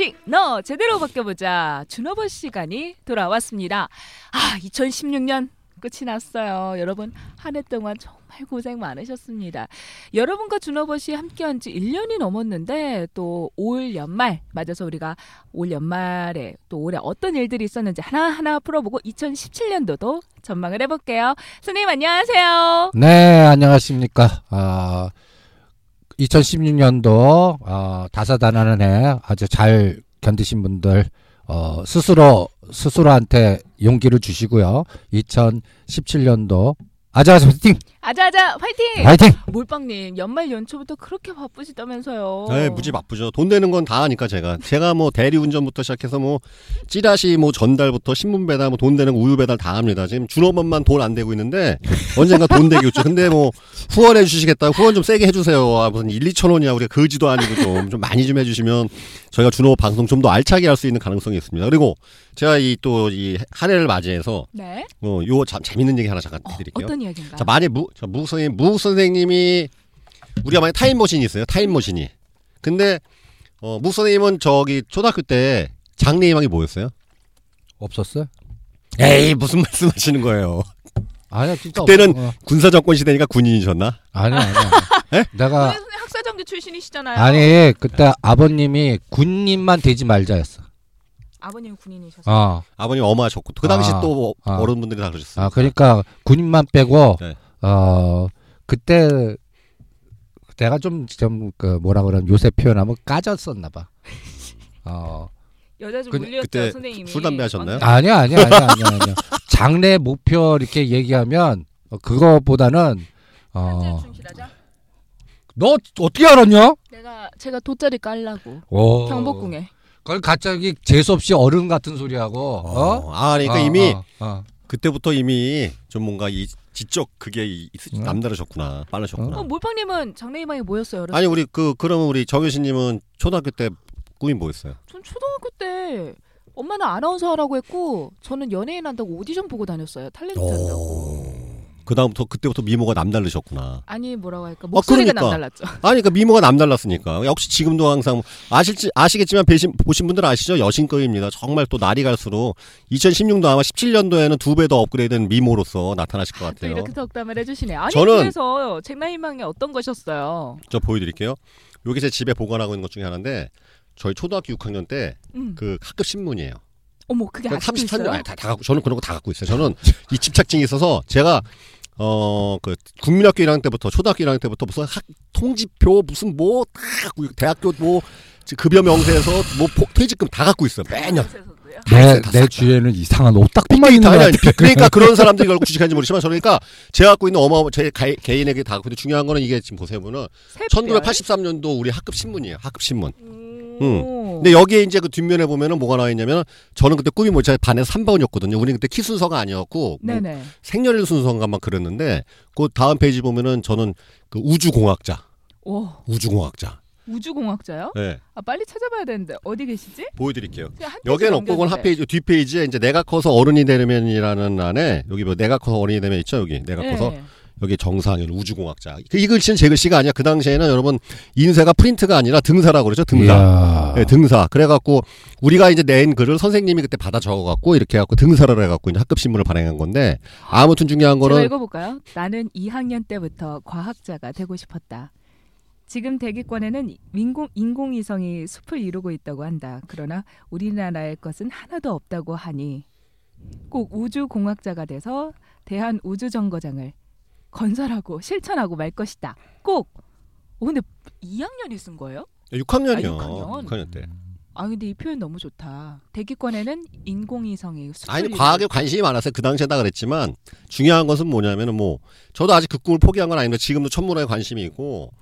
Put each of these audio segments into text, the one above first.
주식 너 제대로 바뀌어보자 준어버 시간이 돌아왔습니다. 아 2016년 끝이 났어요. 여러분 한 해 동안 정말 고생 많으셨습니다. 여러분과 준어버시 함께한 지 1년이 넘었는데 또 올 연말 맞아서 우리가 올 연말에 또 올해 어떤 일들이 있었는지 하나하나 풀어보고 2017년도도 전망을 해볼게요. 선생님 안녕하세요. 네, 안녕하십니까. 아, 2016년도 어, 다사다난한 해 아주 잘 견디신 분들 어, 스스로 스스로한테 용기를 주시고요. 2017년도 아자아자 화이팅! 아자아자 화이팅! 화이팅! 몰빵님 연말 연초부터 그렇게 바쁘시다면서요. 네, 무지 바쁘죠. 돈 되는 건다 아니까 제가. 제가 뭐 대리 운전부터 시작해서 뭐 찌라시 뭐 전달부터 신문 배달 뭐 돈 되는 거 우유 배달 다 합니다. 지금 준호번만 돈 안 되고 있는데 언젠가 돈 되겠죠. 근데 뭐 후원해 주시겠다. 후원 좀 세게 해 주세요. 아, 무슨 1, 2천 원이야. 우리가 거지도 아니고 좀, 좀 많이 좀 해 주시면 저희가 준호 방송 좀 더 알차게 할 수 있는 가능성이 있습니다. 그리고 제가 이 또이한 해를 맞이해서 네. 어, 요참 재밌는 얘기 하나 잠깐 어, 드릴게요. 어 떤 이야기인가? 자, 만약 무, 자, 무 선생님, 무 선생님이, 우리가 만약 타임머신이 있어요. 타임머신이. 근데, 어, 무 선생님은 저기, 초등학교 때 장래희망이 뭐였어요? 없었어요? 에이, 무슨 말씀 하시는 거예요? 아니야, 진짜 그때는 없, 어, 군사 정권 시대니까 군인이셨나? 아니야, 아니야. 에? 내가 선생님 학사정기 출신이시잖아요. 아니, 그때 아버님이 군인만 되지 말자였어. 아버님 군인이셔서. 어. 아버님 어마하셨고, 그 당시 아, 또 아. 어른분들이 다 그러셨어요. 아, 그러니까 군인만 빼고 네. 어, 그때 내가 좀좀그 뭐라 그러면 요새 표현하면 까졌었나 봐. 어. 여자 좀 그- 물렸죠 그때 선생님이. 술, 담배 하셨나요? 왕- 아니야, 아니야, 아니야, 아니야, 아니야. 장래 목표 이렇게 얘기하면 어, 그거보다는 어. 너 어떻게 알았냐? 내가 제가 돗자리 깔라고 오. 경복궁에. 그걸 갑자기 재수 없이 어른 같은 소리하고 어? 어, 아, 그러니까 어, 이미, 어, 어. 그때부터 이미 좀 뭔가 이 지적 그게 응. 남다르셨구나. 빠르셨구나. 어, 몰빵님은 장래희망이 뭐였어요? 어렸을 아니, 우리 그, 그러면 우리 정효신님은 초등학교 때 꿈이 뭐였어요? 전 초등학교 때 엄마는 아나운서 하라고 했고 저는 연예인 한다고 오디션 보고 다녔어요. 탤런트 한다고. 그 다음부터 그때부터 미모가 남다르셨구나. 아니 뭐라고 할까 목소리가 어, 그러니까. 남달랐죠. 아니 그러니까 미모가 남달랐으니까 역시 지금도 항상 아실지 아시겠지만 배신, 보신 분들 아시죠 여신급입니다. 정말 또 날이 갈수록 2016년 아마 17년도에는 두 배 더 업그레이드된 미모로서 나타나실 것또 같아요. 이렇게 덕담을 해주시네. 아니 저는- 그래서 장래희망이 어떤 것이었어요? 저 보여드릴게요. 요게 제 집에 보관하고 있는 것 중에 하나인데 저희 초등학교 6학년 때 음. 그 학급 신문이에요. 어머 그게 아직도 33년 있어요? 아니, 다, 다 갖고 저는 그런 거 다 갖고 있어요. 저는 이 집착증이 있어서 제가 어 그 국민학교 1학년 때부터 초등학교 1학년 때부터 무슨 학 통지표 무슨 뭐 다 대학교 뭐 급여 명세에서 뭐 포- 퇴직금 다 갖고 있어요. 매년. 내, 다내 싹. 주위에는 이상한 오타쿠만 있는 아니, 같아. 그러니까 그런 사람들이 결국 주식하는지 모르지만 저는 그러니까 제가 갖고 있는 어마어마 제 가- 개인에게 다 갖고 있는데 중요한 거는 이게 지금 보세요 보면 새별? 1983년도 우리 학급 신문이에요. 학급 신문. 음. 근데 여기에 이제 그 뒷면에 보면은 뭐가 나와 있냐면 저는 그때 꿈이 뭐 제가 반에서 3번이었거든요. 우리는 그때 키 순서가 아니었고 뭐 네네. 생년일 순서인가만 그랬는데 그 다음 페이지 보면은 저는 그 우주공학자, 오 우주공학자. 우주공학자요? 네, 아 빨리 찾아봐야 되는데 어디 계시지? 보여드릴게요. 제가 한 페이지 여기에는 없고 그건 넘겼는데. 한 페이지 뒷 페이지에 이제 내가 커서 어른이 되면이라는 안에 여기 뭐 내가 커서 어른이 되면 있죠 여기 내가 커서 네. 여기 정상현 우주공학자. 그이 글씨는 제 글씨가 아니야. 그 당시에는 여러분 인쇄가 프린트가 아니라 등사라고 그러죠 등사. 네, 등사. 그래갖고 우리가 이제 낸 글을 선생님이 그때 받아 적어갖고 이렇게 해갖고 등사를 해갖고 이제 학급 신문을 발행한 건데 아무튼 중요한 제가 거는 읽어볼까요? 나는 2학년 때부터 과학자가 되고 싶었다. 지금 대기권에는 인공, 인공위성이 숲을 이루고 있다고 한다. 그러나 우리나라의 것은 하나도 없다고 하니 꼭 우주공학자가 돼서 대한 우주정거장을 건설하고 실천하고 말 것이다. 꼭! 어, 근데 2학년이 쓴 거예요? 6학년이요. 아, 6학년 때. 아 근데 이 표현 너무 좋다. 대기권에는 인공위성이 아니 과학에 관심이 많았어요. 그 당시에 다 그랬지만 중요한 것은 뭐냐면은 뭐 저도 아직 그 꿈을 포기한 건 아닌데 지금도 천문학에 관심이 있고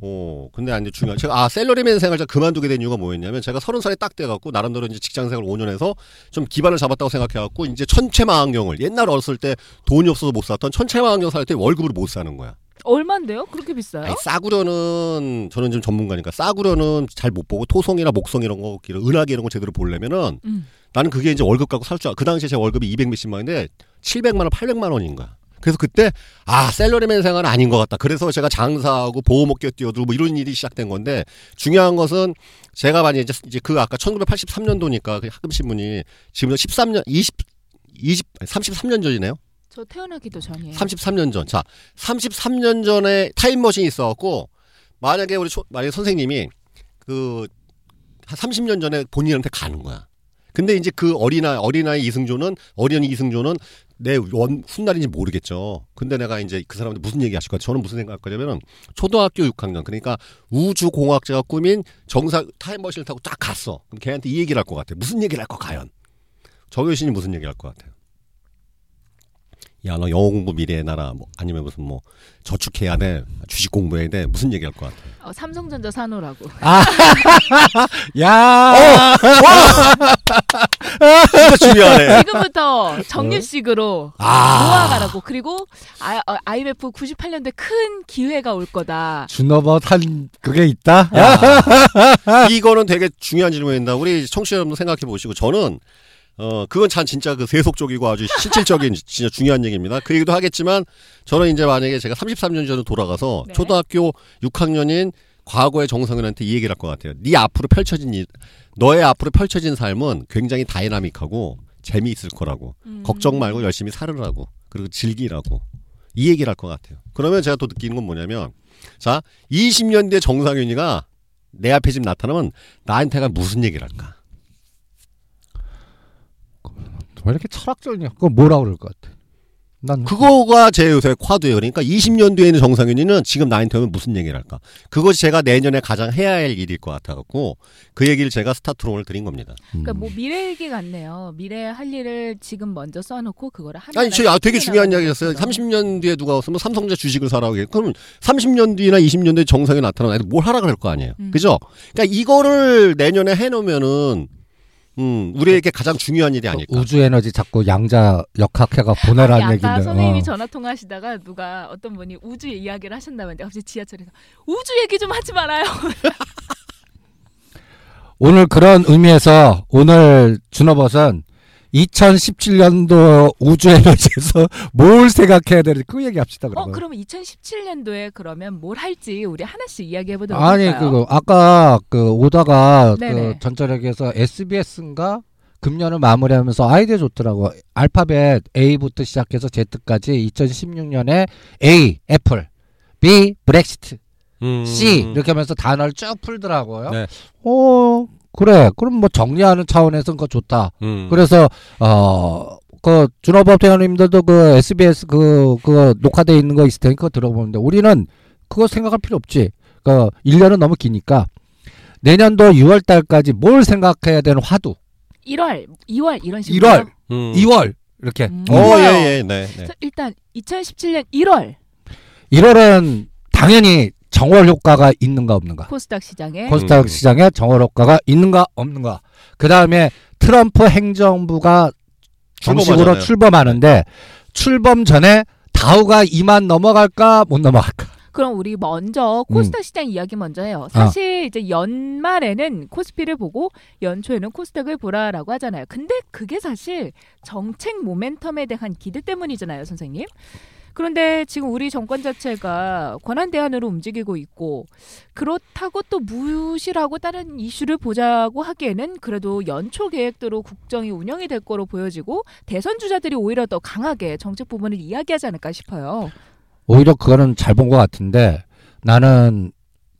어, 근데 아니 중요한 제가 아 셀러리맨 생활 제가 그만두게 된 이유가 뭐였냐면 제가 서른 살이 딱 돼갖고 나름대로 이제 직장 생활 5년 해서 좀 기반을 잡았다고 생각해갖고 이제 천체망원경을 옛날 어렸을 때 돈이 없어서 못 샀던 천체망원경 살 때 월급으로 못 사는 거야. 얼마인데요? 그렇게 비싸요? 아니, 싸구려는 저는 좀 전문가니까 싸구려는 잘 못 보고 토송이나 목성 이런 거 이런 은하계 이런 거 제대로 보려면은 음. 나는 그게 이제 월급 갖고 살 줄. 알- 그 당시에 제 월급이 200 몇십만인데 700만 원, 800만 원인 거야. 그래서 그때 아 셀러리맨 생활은 아닌 것 같다. 그래서 제가 장사하고 보호목격 뛰어들고 뭐 이런 일이 시작된 건데 중요한 것은 제가 만약 이제 이제 그 아까 1983년도니까 그 하금 신문이 지금 13년 20 20 33년 전이네요. 저 태어나기도 전이에요. 33년 전. 자, 33년 전에 타임머신이 있어갖고, 만약에 우리, 초- 만약에 선생님이 그, 한 30년 전에 본인한테 가는 거야. 근데 이제 그 어린아이, 어린아이 이승조는, 어린이 이승조는 내 원, 훗날인지 모르겠죠. 근데 내가 이제 그 사람한테 무슨 얘기 하실 거야? 저는 무슨 생각할 거냐면은, 초등학교 6학년, 그러니까 우주공학자가 꾸민 정사, 타임머신을 타고 딱 갔어. 그럼 걔한테 이 얘기를 할 것 같아. 무슨 얘기를 할 거, 과연? 정효신이 무슨 얘기를 할 것 같아요? 야, 너 영어 공부 미래의 나라, 뭐, 아니면 무슨 뭐, 저축해야 돼, 주식 공부해야 돼, 무슨 얘기 할 것 같아. 어, 삼성전자 사노라고. 야, 진짜 중요하네. 지금부터 적립식으로 아. 모아가라고. 그리고 아, 어, IMF 98년도에 큰 기회가 올 거다. 준어버 한 그게 있다. 이거는 되게 중요한 질문입니다. 우리 청취자 여러분 생각해 보시고, 저는, 어, 그건 참 진짜 그 세속적이고 아주 실질적인 진짜 중요한 얘기입니다. 그 얘기도 하겠지만, 저는 이제 만약에 제가 33년 전에 돌아가서 네. 초등학교 6학년인 과거의 정성현한테 이 얘기를 할 것 같아요. 네 앞으로 펼쳐진 일, 너의 앞으로 펼쳐진 삶은 굉장히 다이나믹하고 재미있을 거라고. 음. 걱정 말고 열심히 살으라고. 그리고 즐기라고. 이 얘기를 할 것 같아요. 그러면 제가 또 느끼는 건 뭐냐면, 자, 20년 뒤에 정상윤이가 내 앞에 지금 나타나면 나한테가 무슨 얘기를 할까? 왜 이렇게 철학적이냐? 그거 뭐라 그럴 것 같아? 난 그거가 제 요새 화두예요. 그러니까 20년 뒤에 있는 정상윤이는 지금 나한테 오면 무슨 얘기를 할까? 그것이 제가 내년에 가장 해야 할 일일 것 같아갖고 그 얘기를 제가 스타트롱을 드린 겁니다. 그러니까 뭐 미래 얘기 같네요. 미래 할 일을 지금 먼저 써놓고 그거를 하나. 아니, 저 아, 되게 중요한 이야기였어요. 30년 뒤에 누가 왔으면 삼성전자 주식을 사라고 해. 그럼 30년 뒤나 20년 뒤에 정상에 나타나면 뭘 하라 그럴 거 아니에요. 음. 그죠? 그러니까 이거를 내년에 해놓으면은 음, 우리에게 가장 중요한 일이 아닐까. 우주 에너지 자꾸 양자 역학해가 아니, 보내라는 아까 얘기인데. 선생님이 어. 전화 통화하시다가 누가 어떤 분이 우주 이야기를 하셨나는데 갑자기 지하철에서 우주 얘기 좀 하지 말아요. 오늘 그런 의미에서 오늘 준호벗은 2017년도 우주 에너지에서 뭘 생각해야 되는지 그 얘기합시다 어 그러면. 그러면 2017년도에 그러면 뭘 할지 우리 하나씩 이야기해 보도록 아니 할까요? 그거 아까 그 오다가 그. 전자력에서 SBS인가 금년을 마무리하면서 아이디어 좋더라고. 알파벳 A부터 시작해서 Z까지 2016년에 A 애플, B 브렉시트, C 이렇게 하면서 단어를 쭉 풀더라고요. 음. 네. 어 그래. 그럼 뭐 정리하는 차원에서는 그거 좋다. 음. 그래서 어 그 준호법 대원님들도 그 SBS 그 그거 녹화돼 있는 거 있을 테니까 들어보는데 우리는 그거 생각할 필요 없지. 그 1년은 너무 기니까 내년도 6월 달까지 뭘 생각해야 되는 화두. 1월, 2월 이런 식으로. 1월, 음. 2월 이렇게. 음. 어, 좋아요. 예, 예, 네. 네. 자, 일단 2017년 1월 1월은 당연히 정월 효과가 있는가 없는가. 코스닥 시장에 코스닥 음. 시장에 정월 효과가 있는가 없는가. 그 다음에 트럼프 행정부가 정식으로 출범하잖아요. 출범하는데 출범 전에 다우가 2만 넘어갈까 못 넘어갈까. 그럼 우리 먼저 음. 코스닥 시장 이야기 먼저 해요. 사실 이제 연말에는 코스피를 보고 연초에는 코스닥을 보라라고 하잖아요. 근데 그게 사실 정책 모멘텀에 대한 기대 때문이잖아요, 선생님. 그런데 지금 우리 정권 자체가 권한 대안으로 움직이고 있고 그렇다고 또 무시하고 다른 이슈를 보자고 하기에는 그래도 연초 계획대로 국정이 운영이 될 거로 보여지고 대선 주자들이 오히려 더 강하게 정책 부분을 이야기하지 않을까 싶어요. 오히려 그거는 잘 본 것 같은데 나는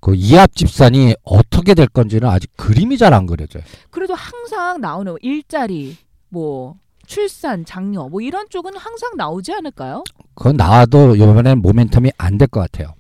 그 이합 집산이 어떻게 될 건지는 아직 그림이 잘 안 그려져요. 그래도 항상 나오는 일자리, 뭐 출산, 장려, 뭐 이런 쪽은 항상 나오지 않을까요? 그건 나와도 이번엔 모멘텀이 안 될 것 같아요.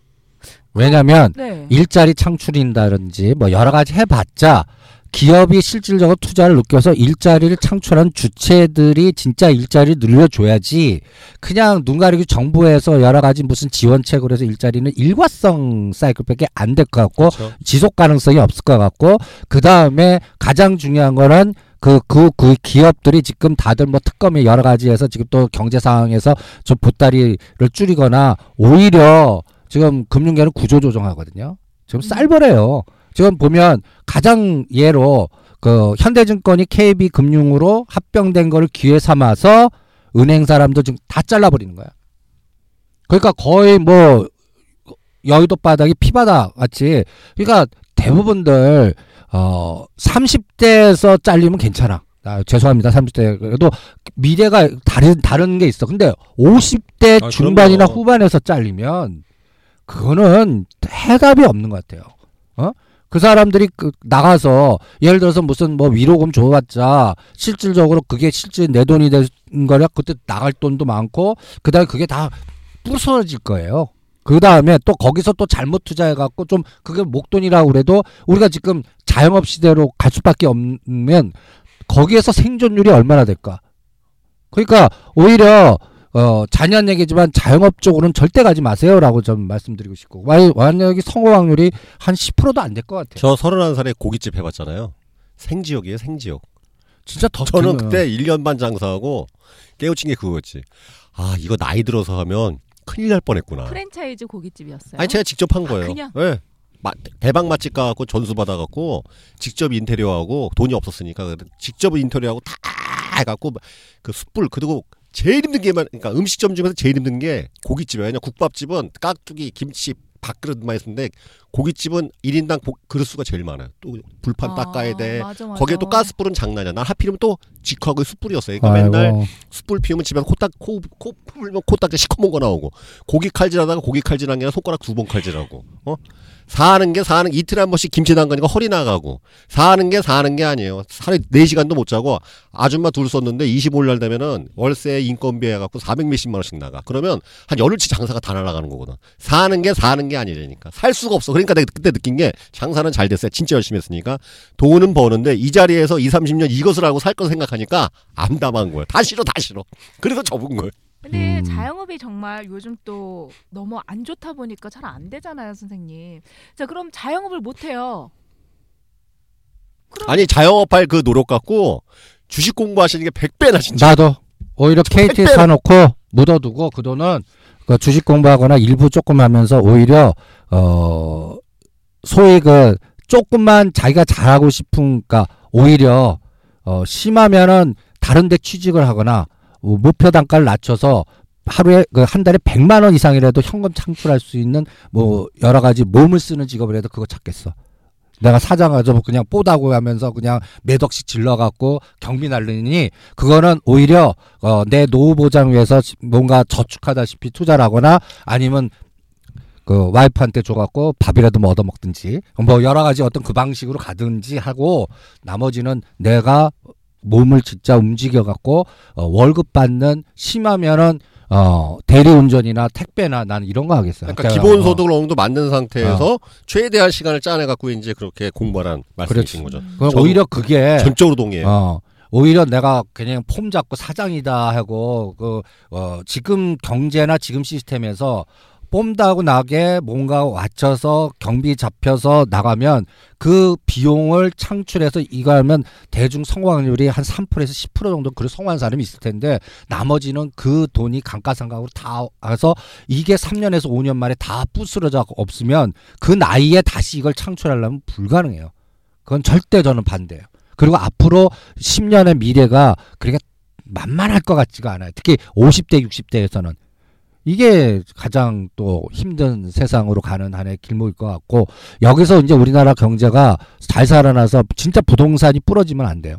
왜냐하면 네. 일자리 창출인다든지 뭐 여러 가지 해봤자 기업이 실질적으로 투자를 느껴서 일자리를 창출한 주체들이 진짜 일자리를 늘려줘야지 그냥 눈 가리고 정부에서 여러 가지 무슨 지원책으로 해서 일자리는 일과성 사이클밖에 안 될 것 같고 그렇죠. 지속 가능성이 없을 것 같고 그 다음에 가장 중요한 거는 그, 그, 그 기업들이 지금 다들 뭐 특검이 여러 가지에서 지금 또 경제 상황에서 좀 보따리를 줄이거나 오히려 지금 금융계는 구조 조정하거든요. 지금 쌀벌해요. 지금 보면 가장 예로 그 현대증권이 KB 금융으로 합병된 거를 기회 삼아서 은행 사람도 지금 다 잘라버리는 거야. 그러니까 거의 뭐 여의도 바닥이 피바다 같이 그러니까 대부분들 어 30대에서 잘리면 괜찮아. 아, 죄송합니다. 30대 그래도 미래가 다른 다른 게 있어. 근데 50대 아, 중반이나 그럼요. 후반에서 잘리면 그거는 해답이 없는 것 같아요. 어? 그 사람들이 그 나가서 예를 들어서 무슨 뭐 위로금 줘봤자 실질적으로 그게 실제 내 돈이 된 거냐 그때 나갈 돈도 많고 그다음에 그게 다 부서질 거예요. 그 다음에 또 거기서 또 잘못 투자해갖고 좀 그게 목돈이라고 그래도 우리가 지금 자영업 시대로 갈 수밖에 없으면 거기에서 생존율이 얼마나 될까? 그러니까 오히려 어 잔인한 얘기지만 자영업 쪽으로는 절대 가지 마세요라고 좀 말씀드리고 싶고 와- 만약에 성공 확률이 한 10%도 안 될 것 같아요. 저 서른한 살에 고깃집 해봤잖아요. 생지역이에요, 생지역. 진짜 더 저는 그- 그때 1년 반 장사하고 깨우친 게 그거였지. 아, 이거 나이 들어서 하면 큰일 날 뻔했구나. 프랜차이즈 고깃집이었어요. 아니, 제가 직접 한 거예요. 그냥? 예. 마- 대박 맛집 가갖고 전수 받아갖고 직접 인테리어하고 돈이 없었으니까 직접 인테리어하고 다 해갖고 그 숯불 그리고 제일 힘든 게만 그러니까 음식점 중에서 제일 힘든 게 고깃집이에요. 왜냐 국밥집은 깍두기 김치 밥그릇만 있는데 고깃집은 1인당 그릇 수가 제일 많아요. 또 불판 아, 닦아야 돼. 맞아, 맞아. 거기에 또 가스불은 장난이야. 난 하필이면 또 직화하고 숯불이었어요. 그러니까 맨날 아이고. 숯불 피우면 집에 코딱 코, 코 풀면 코딱지 시커먼 거 나오고 고기 칼질하다가 고기 칼질한 게 아니라 손가락 두 번 칼질하고 어 사는 게 사는 이틀에 한 번씩 김치 담가니까 허리 나가고 사는 게 사는 게 아니에요. 하루에 4시간도 못 자고 아줌마 둘 썼는데 25일 되면은 월세 인건비 해 갖고 400 몇십만 원씩 나가. 그러면 한 열흘치 장사가 다 날아가는 거거든. 사는 게 사는 게 아니라니까. 살 수가 없어. 그러니까 내가 그때 느낀 게 장사는 잘 됐어요. 진짜 열심히 했으니까. 돈은 버는데 이 자리에서 2, 30년 이것을 하고 살 거 생각하니까 암담한 거예요. 다 싫어 다 싫어. 그래서 접은 거예요 근데 음. 자영업이 정말 요즘 또 너무 안 좋다 보니까 잘 안 되잖아요, 선생님. 자, 그럼 자영업을 못 해요. 그럼 아니 자영업할 그 노력 갖고 주식 공부하시는 게 100배나 진짜. 나도 오히려 KT 사놓고 묻어두고 그 돈은 그 주식 공부하거나 일부 조금 하면서 오히려 어 소위 그 조금만 자기가 잘하고 싶은 그니까 오히려 어 심하면은 다른 데 취직을 하거나 어, 목표 단가를 낮춰서 하루에 그한 달에 100만 원 이상이라도 현금 창출할 수 있는 뭐 여러 가지 몸을 쓰는 직업을 해도 그거 찾겠어. 내가 사장 가서 그냥 뽀다고 하면서 그냥 몇 억씩 질러갖고 경비 날리니 그거는 오히려 어, 내 노후 보장 위해서 지- 뭔가 저축하다시피 투자를 하거나 아니면 그 와이프한테 줘갖고 밥이라도 뭐 얻어먹든지 뭐 여러 가지 어떤 그 방식으로 가든지 하고 나머지는 내가 몸을 진짜 움직여 갖고 어, 월급 받는 심하면은 어 대리운전이나 택배나 나는 이런 거 하겠어요. 그러니까 기본 어, 소득을 어느 정도 만든 상태에서 최대한 시간을 짜내 갖고 이제 그렇게 공부하라는 말씀이신 거죠. 저도 오히려 그게 전적으로 동의해요. 어, 오히려 내가 그냥 폼 잡고 사장이다 하고 그 어, 지금 경제나 지금 시스템에서 뽐다고 나게 뭔가 맞춰서 경비 잡혀서 나가면 그 비용을 창출해서 이거 하면 대중 성공률이 한 3%에서 10% 정도 그런 성공한 사람이 있을 텐데 나머지는 그 돈이 감가상각으로 다 와서 이게 3년에서 5년 만에 다 부스러져 없으면 그 나이에 다시 이걸 창출하려면 불가능해요. 그건 절대 저는 반대예요. 그리고 앞으로 10년의 미래가 그렇게 만만할 것 같지가 않아요. 특히 50대, 60대에서는. 이게 가장 또 힘든 세상으로 가는 한의 길목일 것 같고, 여기서 이제 우리나라 경제가 잘 살아나서 진짜 부동산이 부러지면 안 돼요.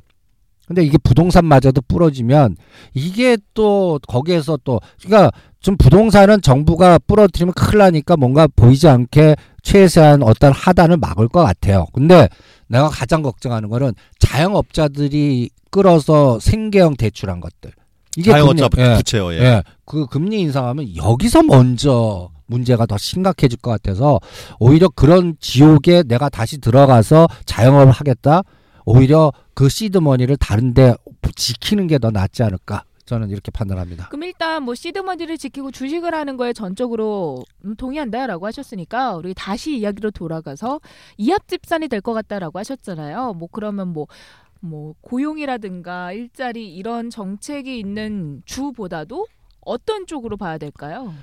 근데 이게 부동산마저도 부러지면 이게 또 거기에서 또 그러니까 좀 부동산은 정부가 부러뜨리면 큰일 나니까 뭔가 보이지 않게 최소한 어떤 하단을 막을 것 같아요. 근데 내가 가장 걱정하는 거는 자영업자들이 끌어서 생계형 대출한 것들. 이게 자영업자 금리- 예, 부채요. 예. 예. 그 금리 인상하면 여기서 먼저 문제가 더 심각해질 것 같아서 오히려 그런 지옥에 내가 다시 들어가서 자영업을 하겠다. 오히려 그 시드머니를 다른데 지키는 게 더 낫지 않을까 저는 이렇게 판단합니다. 그럼 일단 뭐 시드머니를 지키고 주식을 하는 거에 전적으로 음, 동의한다라고 하셨으니까 우리 다시 이야기로 돌아가서 이합집산이 될 것 같다라고 하셨잖아요. 뭐 그러면 뭐 뭐 고용이라든가 일자리 이런 정책이 있는 주보다도 어떤 쪽으로 봐야 될까요?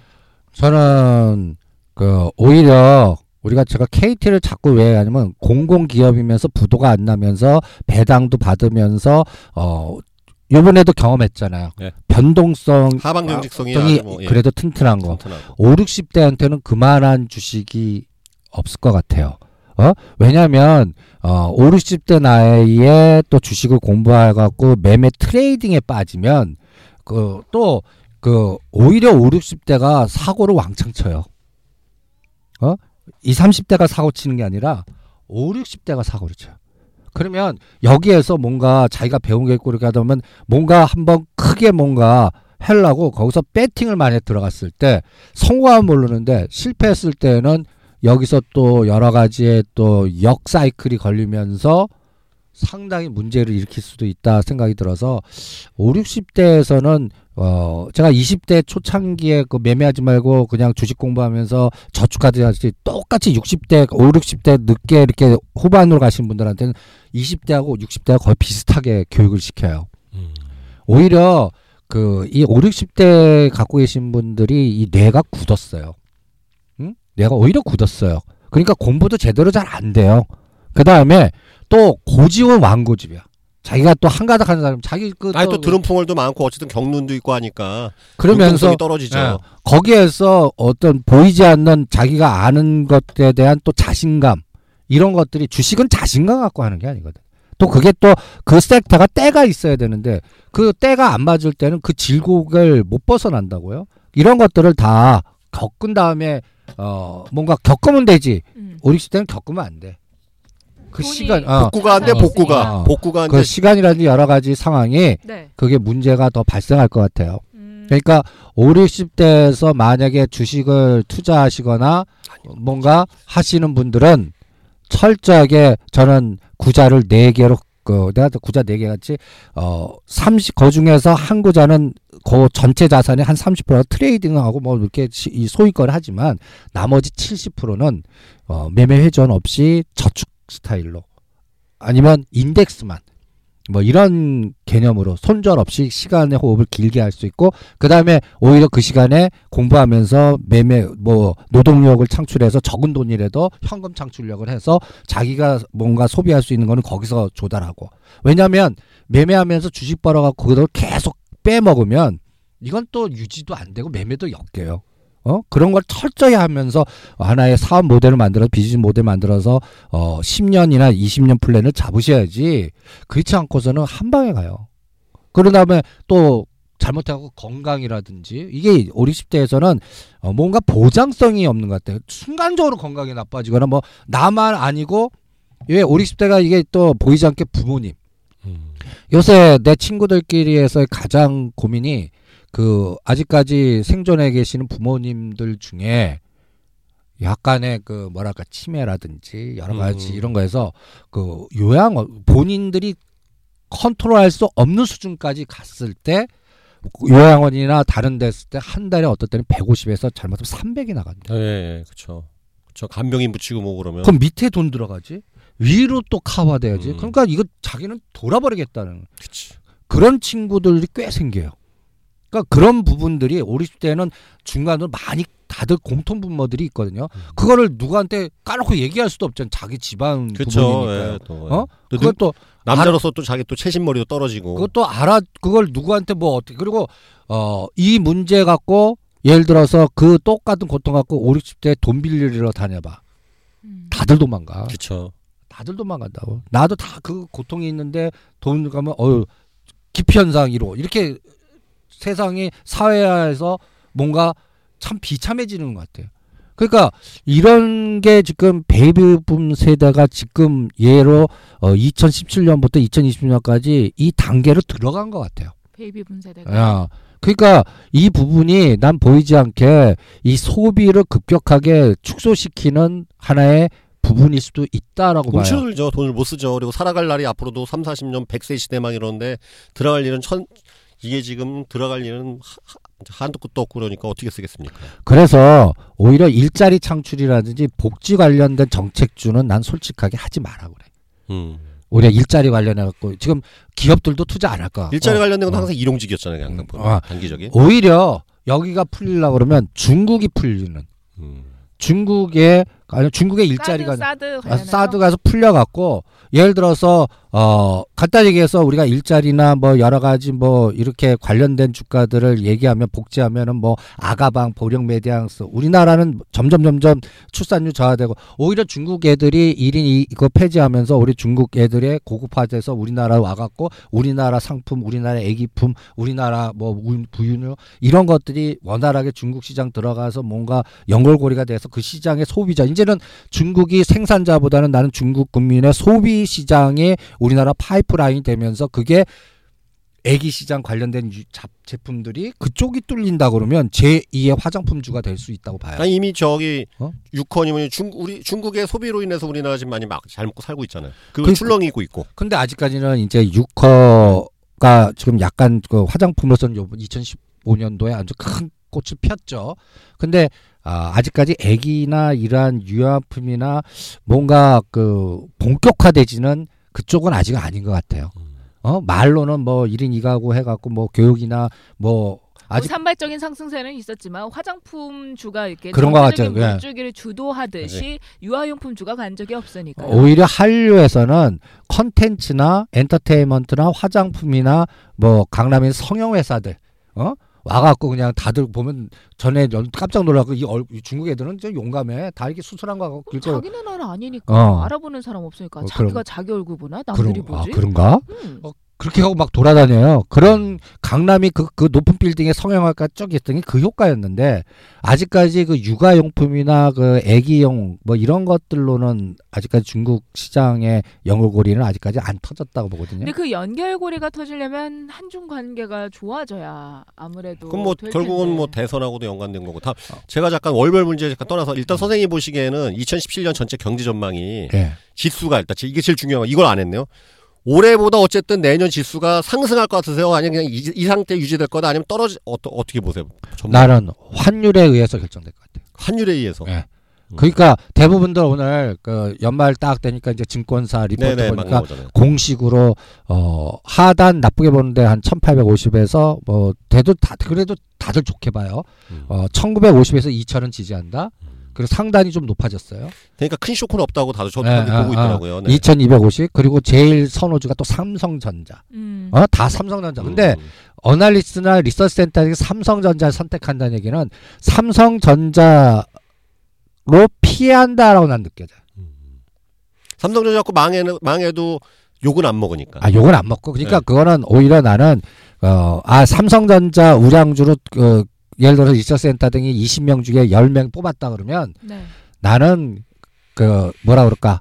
저는 그 오히려 우리가 제가 KT를 자꾸 왜 하냐면 공공기업이면서 부도가 안 나면서 배당도 받으면서 어 요번에도 경험했잖아요. 네. 변동성 하방 경직성이 뭐, 예, 그래도 튼튼한 거. 튼튼하고. 5, 60대한테는 그만한 주식이 없을 것 같아요. 어? 왜냐면, 어, 5, 60대 나이에 또 주식을 공부해갖고 매매 트레이딩에 빠지면, 그, 또, 그, 오히려 5, 60대가 사고를 왕창 쳐요. 어? 20, 30대가 사고 치는 게 아니라 5, 60대가 사고를 쳐요. 그러면 여기에서 뭔가 자기가 배운 게 있고 이렇게 하다 보면 뭔가 한번 크게 뭔가 하려고 거기서 배팅을 많이 들어갔을 때 성공하면 모르는데 실패했을 때는 여기서 또 여러 가지의 또 역사이클이 걸리면서 상당히 문제를 일으킬 수도 있다 생각이 들어서 5, 60대에서는 어 제가 20대 초창기에 그 매매하지 말고 그냥 주식 공부하면서 저축하듯이 똑같이 60대 5, 60대 늦게 이렇게 후반으로 가신 분들한테는 20대하고 60대가 거의 비슷하게 교육을 시켜요. 음. 오히려 그이 5, 60대 갖고 계신 분들이 이 뇌가 굳었어요. 응? 뇌가 오히려 굳었어요. 그러니까 공부도 제대로 잘 안 돼요. 그 다음에 또 고집은 왕고집이야. 자기가 또 한가닥 하는 사람, 자기 그 아니 또 들은 풍월도 많고 어쨌든 경륜도 있고 하니까 그러면서 떨어지죠. 예. 거기에서 어떤 보이지 않는 자기가 아는 것에 대한 또 자신감 이런 것들이 주식은 자신감 갖고 하는 게 아니거든. 또 그게 또 그 섹터가 때가 있어야 되는데 그 때가 안 맞을 때는 그 질곡을 못 벗어난다고요. 이런 것들을 다 겪은 다음에 어 뭔가 겪으면 되지. 음. 5, 60대는 겪으면 안 돼. 그 시간 어, 복구가 안 돼, 있으니까. 복구가. 어. 복구가 안 그 돼. 시간이라든지 여러 가지 상황이 네. 그게 문제가 더 발생할 것 같아요. 음. 그러니까 5, 60대에서 만약에 주식을 투자하시거나 뭔가 하시는 분들은 철저하게 저는 구자를 4개로 그 내가 또 구자 4개 같이 어 30, 그 중에서 한 구자는 그 전체 자산의 한 30%가 트레이딩하고 뭐 이렇게 시- 이 소유권 하지만 나머지 70%는 어 매매 회전 없이 저축 스타일로 아니면 인덱스만 뭐 이런 개념으로 손절 없이 시간의 호흡을 길게 할 수 있고 그 다음에 오히려 그 시간에 공부하면서 매매 뭐 노동력을 창출해서 적은 돈이라도 현금 창출력을 해서 자기가 뭔가 소비할 수 있는 거는 거기서 조달하고 왜냐하면 매매하면서 주식 벌어갖고 그걸 계속 빼먹으면 이건 또 유지도 안 되고 매매도 역겨요. 어 그런 걸 철저히 하면서 하나의 사업 모델을 만들어 비즈니스 모델 만들어서 어 10년이나 20년 플랜을 잡으셔야지 그렇지 않고서는 한 방에 가요. 그런 다음에 또 잘못하고 건강이라든지 이게 5, 60대에서는 어, 뭔가 보장성이 없는 것 같아요. 순간적으로 건강이 나빠지거나 뭐 나만 아니고 왜 5, 60대가 이게 또 보이지 않게 부모님 음. 요새 내 친구들끼리에서 가장 고민이 그 아직까지 생존해 계시는 부모님들 중에 약간의 그 뭐랄까 치매라든지 여러 가지 음. 이런 거에서 그 요양 본인들이 컨트롤할 수 없는 수준까지 갔을 때 요양원이나 다른 데 있을 때 한 달에 어떨 때는 150에서 잘못하면 300이 나간다. 예, 예, 그렇죠. 저 간병인 붙이고 뭐 그러면 그럼 밑에 돈 들어가지? 위로 또 커버돼야지. 음. 그러니까 이거 자기는 돌아버리겠다는 그치. 그런 친구들이 꽤 생겨요. 그러니까 그런 부분들이 5, 60대는 중간으로 많이 다들 공통 분모들이 있거든요. 그거를 누구한테 까놓고 얘기할 수도 없잖아요. 자기 집안. 부분이니까요. 예, 또, 예. 어? 또 그것도 남자로서 또 자기 또 채신머리도 떨어지고. 그것도 알아 그걸 누구한테 뭐 어떻게 그리고 어 이 문제 갖고 예를 들어서 그 똑같은 고통 갖고 5, 60대 돈 빌리러 다녀봐. 음. 다들 도망가. 그렇죠. 다들 도망간다고. 나도 다 그 고통이 있는데 돈 가면 어유 기피 현상 1호 이렇게 세상이 사회화에서 뭔가 참 비참해지는 것 같아요. 그러니까 이런 게 지금 베이비붐 세대가 지금 예로 어 2017년부터 2020년까지 이 단계로 들어간 것 같아요. 베이비붐 세대가 야, 그러니까 이 부분이 난 보이지 않게 이 소비를 급격하게 축소시키는 하나의 부분일 수도 있다라고 봐요. 움츠러들죠. 돈을 못 쓰죠. 그리고 살아갈 날이 앞으로도 3, 40년 100세 시대 막 이러는데 들어갈 일은 천 이게 지금 들어갈 일은 한도 끝도 없고 그러니까 어떻게 쓰겠습니까? 그래서 오히려 일자리 창출이라든지 복지 관련된 정책주는 난 솔직하게 하지 마라 그래. 음. 오히려 일자리 관련해 갖고 지금 기업들도 투자 안 할 거야. 일자리 어, 관련된 건 어. 항상 일용직이었잖아요. 그냥 음. 아. 단기적인. 오히려 여기가 풀리려 그러면 중국이 풀리는 음. 중국의 아니 중국의 일자리가 사드, 사드 사드 가서 풀려갖고 예를 들어서 어 간단히 얘기해서 우리가 일자리나 뭐 여러 가지 뭐 이렇게 관련된 주가들을 얘기하면 복지하면은 뭐 아가방 보령 메디앙스 우리나라는 점점 점점 출산율 저하되고 오히려 중국 애들이 1인 이- 이거 폐지하면서 우리 중국 애들의 고급화돼서 우리나라 와갖고 우리나라 상품 우리나라 애기품 우리나라 뭐 우- 부유료 이런 것들이 원활하게 중국 시장 들어가서 뭔가 연골고리가 돼서 그 시장의 소비자 이제는 중국이 생산자보다는 나는 중국 국민의 소비 시장에 우리나라 파이프라인이 되면서 그게 애기 시장 관련된 유- 잡- 제품들이 그쪽이 뚫린다 그러면 제2의 화장품주가 될 수 있다고 봐요. 아니 이미 저기 어? 유컨이면 중 우리 중국의 소비로 인해서 우리나라 지금 많이 막 잘 먹고 살고 있잖아요. 그 그러니까- 출렁이 있고 있고. 근데 아직까지는 이제 유커가 지금 약간 그 화장품으로서는 요번 2015년도에 아주 큰 꽃을 폈죠. 근데 아, 아직까지 애기나 이러한 유아품이나 뭔가 그 본격화되지는 그쪽은 아직은 아닌 것 같아요. 어 말로는 뭐 1인 2가구 해갖고 뭐 교육이나 뭐 아직 아직 산발적인 상승세는 있었지만 화장품 주가 이렇게 그런 것 같아요. 예. 물주기를 주도하듯이 유아용품 주가 간 적이 없으니까요. 오히려 한류에서는 컨텐츠나 엔터테인먼트나 화장품이나 뭐 강남의 성형 회사들 어 와갖고 그냥 다들 보면 전에 연- 깜짝 놀라고 이, 얼, 이 중국 애들은 좀 용감해. 다 이렇게 수술한 거 같고 그렇게 자기네 나라 아니니까. 어. 알아보는 사람 없으니까. 어, 자기가 그럼- 자기 얼굴 보나? 남들이 그런 아 보지. 그런가? 음. 어, 그렇게 하고 막 돌아다녀요. 그런 강남이 그, 그 높은 빌딩에 성형외과 쪽 있더니 그 효과였는데 아직까지 그 육아용품이나 그 애기용 뭐 이런 것들로는 아직까지 중국 시장의 연골고리는 아직까지 안 터졌다고 보거든요. 근데 그 연결고리가 터지려면 한중 관계가 좋아져야 아무래도 그럼 뭐될 결국은 텐데. 뭐 대선하고도 연관된 거고 다 어. 제가 잠깐 월별 문제 잠깐 떠나서 일단 선생님 보시기에는 2017년 전체 경제 전망이 예. 지수가 일단 이게 제일 중요한 거 이걸 안 했네요. 올해보다 어쨌든 내년 지수가 상승할 것 같으세요? 아니면 그냥 이, 이 상태 유지될 거다? 아니면 떨어지 어떠, 어떻게 보세요? 전망. 나는 환율에 의해서 결정될 것 같아요. 환율에 의해서. 예. 음. 그러니까 대부분들 오늘 그 연말 딱 되니까 이제 증권사 리포트 네네 막 보니까. 공식으로 어 하단 나쁘게 보는데 한 1850에서 뭐 대도 다 그래도 다들 좋게 봐요. 음. 어 1950에서 2000은 지지한다. 그리고 상단이 좀 높아졌어요. 그러니까 큰 쇼크는 없다고 다들 저도 네, 보고 아, 있더라고요. 네. 2250 그리고 제일 선호주가 또 삼성전자. 음. 어 다 삼성전자. 근데 음. 어널리스트나 리서치 센터에서 삼성전자를 선택한다는 얘기는 삼성전자로 피한다라고 난 느껴져요. 삼성전자 갖고 망해 망해도 욕은 안 먹으니까. 아, 요건 안 먹고. 그러니까 네. 그거는 오히려 나는, 어, 아, 삼성전자 우량주로, 그, 예를 들어서 리서센터 등이 20명 중에 10명 뽑았다 그러면 네. 나는, 그, 뭐라 그럴까,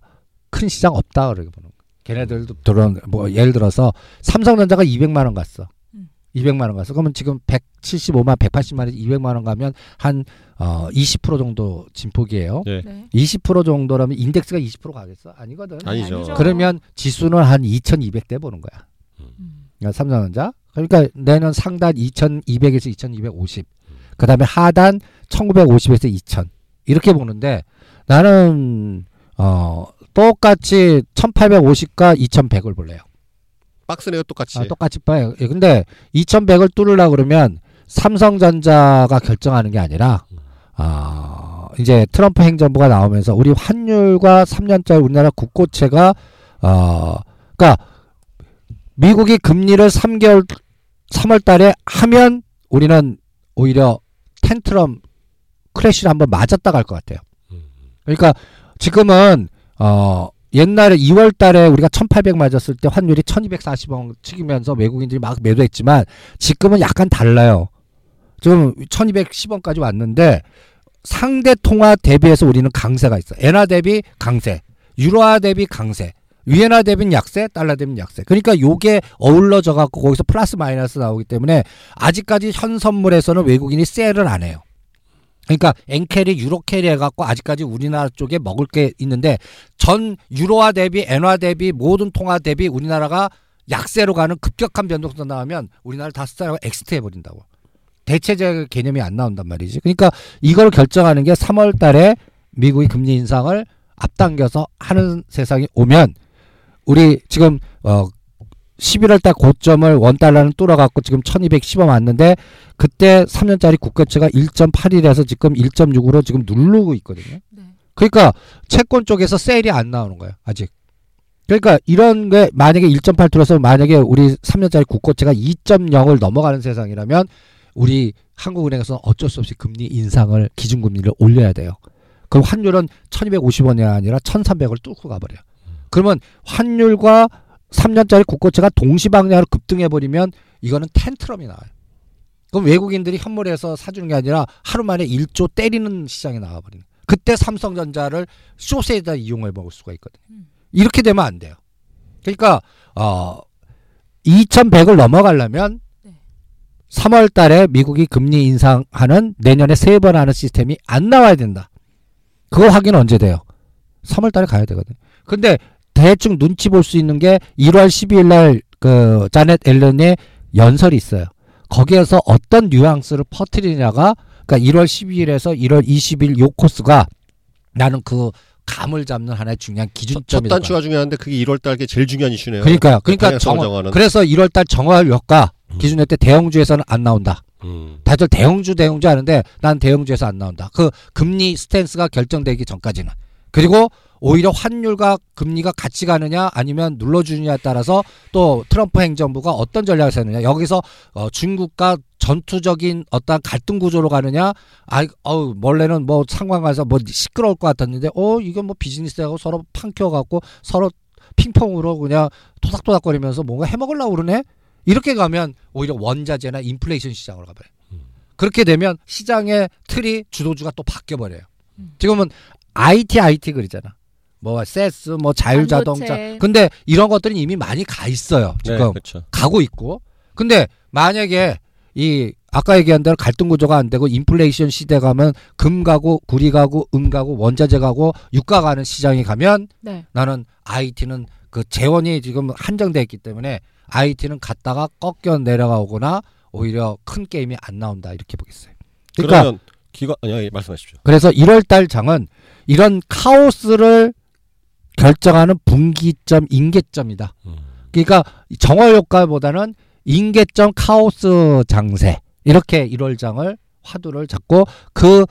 큰 시장 없다 그러게 보는 거야. 걔네들도 들어온, 뭐, 예를 들어서 삼성전자가 200만 원 갔어. 음. 200만 원 갔어. 그러면 지금 175만, 180만원, 200만 원 가면 한, 어, 20% 정도 진폭이에요. 네. 네. 20% 정도라면 인덱스가 20% 가겠어? 아니거든. 아니죠. 아니죠. 그러면 지수는 한 2200대 보는 거야. 음. 그러니까 삼성전자. 그러니까 내년 상단 2200에서 2250. 그 다음에 하단 1950에서 2000. 이렇게 보는데 나는, 어, 똑같이 1850과 2100을 볼래요. 박스네요 똑같이. 아, 똑같이 봐요. 예, 근데 2100을 뚫으려 그러면 삼성전자가 결정하는 게 아니라, 아, 이제 트럼프 행정부가 나오면서 우리 환율과 3년짜리 우리나라 국고채가, 어, 그니까, 미국이 금리를 3개월, 3월 달에 하면 우리는 오히려 텐트럼 크래쉬를 한번 맞았다 갈 것 같아요. 그러니까 지금은, 어, 옛날에 2월 달에 우리가 1800 맞았을 때 환율이 1240원 치기면서 외국인들이 막 매도했지만 지금은 약간 달라요. 지금 1210원까지 왔는데 상대 통화 대비해서 우리는 강세가 있어. 엔화 대비 강세, 유로화 대비 강세, 위엔화 대비는 약세, 달러 대비는 약세. 그러니까 요게 어울러져 갖고 거기서 플러스 마이너스 나오기 때문에 아직까지 현 선물에서는 외국인이 sell을 안 해요. 그러니까 엔캐리, 유로캐리 해갖고 아직까지 우리나라 쪽에 먹을 게 있는데 전 유로화 대비, 엔화 대비, 모든 통화 대비 우리나라가 약세로 가는 급격한 변동성 나오면 우리나라를 다 쓰다가 exit 해버린다고. 대체적 개념이 안 나온단 말이지. 그러니까 이걸 결정하는 게 3월 달에 미국이 금리 인상을 앞당겨서 하는 세상이 오면 우리 지금 어 11월 달 고점을 원 달러는 뚫어갖고 지금 1210원 왔는데 그때 3년짜리 국가채가 1.81에서 지금 1.6으로 지금 누르고 있거든요. 네. 그러니까 채권 쪽에서 sell이 안 나오는 거예요. 아직. 그러니까 이런 게 만약에 1.8 들어서 만약에 우리 3년짜리 국고채가 2.0을 넘어가는 세상이라면 우리 한국은행에서는 어쩔 수 없이 금리 인상을 기준금리를 올려야 돼요. 그럼 환율은 1250원이 아니라 1300을 뚫고 가버려요. 그러면 환율과 3년짜리 국고채가 동시방향으로 급등해버리면 이거는 텐트럼이 나와요. 그럼 외국인들이 현물에서 사주는 게 아니라 하루 만에 1조 때리는 시장에 나와버리는. 그때 삼성전자를 쇼세에다 이용해 먹을 수가 있거든요. 음. 이렇게 되면 안 돼요. 그러니까 어 2100을 넘어가려면 네. 3월 달에 미국이 금리 인상하는 내년에 세 번 하는 시스템이 안 나와야 된다. 그거 확인 언제 돼요? 3월 달에 가야 되거든. 근데 대충 눈치 볼 수 있는 게 1월 12일 날 그 자넷 앨런의 연설이 있어요. 거기에서 어떤 뉘앙스를 퍼뜨리냐가 그러니까 1월 12일에서 1월 20일 요 코스가 나는 그 감을 잡는 하나의 중요한 첫, 첫. 단추가 중요한데 그게 1월 달게 제일 중요한 이슈네요. 그러니까요. 그러니까 정화, 정하는. 그래서 1월 달 정화율 효과 음. 기준일 때 대형주에서는 안 나온다. 음. 다들 대형주 대형주 하는데 난 대형주에서 안 나온다. 그 금리 스탠스가 결정되기 전까지는. 그리고 오히려 환율과 금리가 같이 가느냐 아니면 눌러주느냐에 따라서 또 트럼프 행정부가 어떤 전략을 세느냐 여기서 어, 중국과 전투적인 어떤 갈등 구조로 가느냐 아 어우 원래는 뭐 상관가서 뭐 시끄러울 것 같았는데 어 이건 뭐 비즈니스하고 서로 판켜 갖고 서로 핑퐁으로 그냥 토닥토닥거리면서 뭔가 해먹으려고 그러네 이렇게 가면 오히려 원자재나 인플레이션 시장으로 가버려요. 그렇게 되면 시장의 틀이 주도주가 또 바뀌어 버려요. 음. 지금은 IT IT 그러잖아. 뭐 세스 뭐 자율자동차. 반도체. 근데 이런 것들은 이미 많이 가 있어요. 네, 지금 그렇죠. 가고 있고. 근데 만약에 이 아까 얘기한 대로 갈등 구조가 안 되고 인플레이션 시대 가면 금 가고 구리 가고 은 가고 원자재 가고 유가 가는 시장이 가면 네. 나는 IT는 그 재원이 지금 한정돼 있기 때문에 IT는 갔다가 꺾여 내려가거나 오히려 큰 게임이 안 나온다 이렇게 보겠어요. 그러니까 그러면 기관 아니 아니, 말씀하십시오. 그래서 1월 달 장은 이런 카오스를 결정하는 분기점 인계점이다. 음. 그러니까 정화 효과보다는 인계점 카오스 장세 이렇게 1월 장을 화두를 잡고 그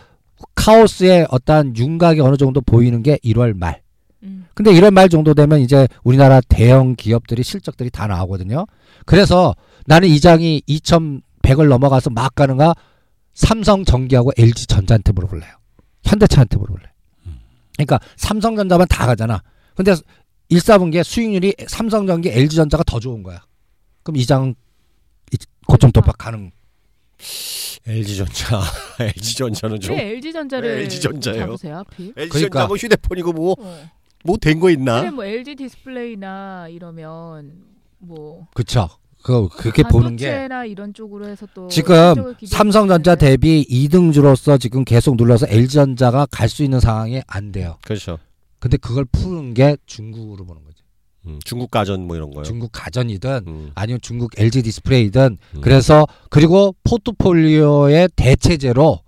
카오스의 어떠한 윤곽이 어느 정도 보이는 게 1월 말. 음. 근데 1월 말 정도 되면 이제 우리나라 대형 기업들이 실적들이 다 나오거든요. 그래서 나는 이 장이 2,100을 넘어가서 막 가는가 삼성 전기하고 LG전자한테 물어볼래요. 현대차한테 물어볼래요. 그러니까 삼성전자만 다 가잖아. 근데 1, 4분기에 수익률이 삼성전기, LG전자가 더 좋은 거야. 그럼 이 장은 이- 고점 돌파 가능. LG전자, LG전자는 좀 왜 LG 전자를 네, LG 전자예요. 잡으세요, 하필? LG전자 그러니까. 뭐 휴대폰이고 뭐뭐 어. 된거 있나? 그래 뭐 LG 디스플레이나 이러면 뭐 그쵸. 그, 그렇게 보는 게 이런 쪽으로 해서 또 지금 삼성전자. 대비 2등주로서 지금 계속 눌러서 LG전자가 갈 수 있는 상황이 안 돼요. 그렇죠. 근데 그걸 푸는 게 중국으로 보는 거죠. 음, 중국 가전 뭐 이런 거요. 중국 가전이든 음, 아니면 중국 LG 디스플레이든 음. 그래서 그리고 포트폴리오의 대체제로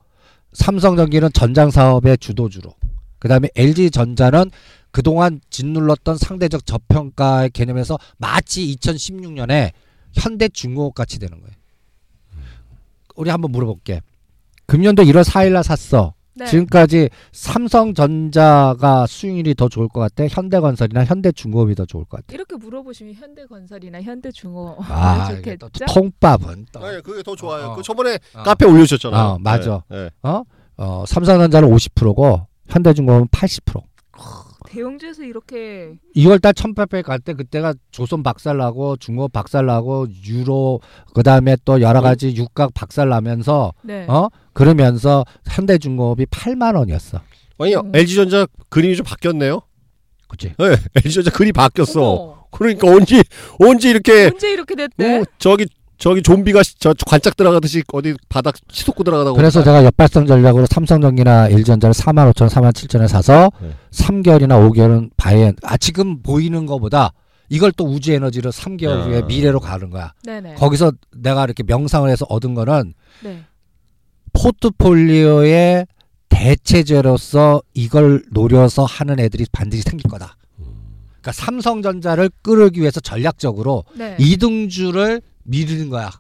삼성전기는 전장 사업의 주도주로 그다음에 LG 전자는 그동안 짓눌렀던 상대적 저평가의 개념에서 마치 2016년에 현대중공업 같이 되는 거예요. 우리 한번 물어볼게. 금년도 1월 4일 날 샀어. 네. 지금까지 삼성전자가 수익률이 더 좋을 것 같아? 현대건설이나 현대중공업이 더 좋을 것 같아? 이렇게 물어보시면 현대건설이나 현대중공업 아, 좋겠죠? 또 통밥은 또 아니 그게 더 좋아요. 어, 어. 그 저번에 어. 카페 올려주셨잖아요. 어, 맞아. 네, 네. 어? 어, 삼성전자는 50%고 현대중공업은 80%. 대형주에서 이렇게 2월달 1800 갈 때 그때가 조선 박살나고 중국 박살나고 유로 그다음에 또 여러 가지 육각 박살나면서 네. 어 그러면서 현대중공업이 8만 원이었어. 아니 음. LG전자 그림이 좀 바뀌었네요. 그치? 네, LG전자 그림이 바뀌었어. 어머, 그러니까 언제 언제 이렇게 언제 이렇게 됐대? 어, 저기 저기 좀비가 시- 저 관짝 들어가듯이 어디 바닥 치솟고 들어가다가 그래서 제가 역발상 전략으로 삼성전기나 LG전자를 4만 5천, 4만 7천에 사서 네. 3개월이나 5개월은 바이엔. 아 지금 보이는 거보다 이걸 또 우주 에너지로 3개월 야. 후에 미래로 가는 거야. 네네. 거기서 내가 이렇게 명상을 해서 얻은 거는 네. 포트폴리오의 대체제로서 이걸 노려서 하는 애들이 반드시 생길 거다. 그러니까 삼성전자를 끌기 위해서 전략적으로 네. 이등주를 미루는 거야.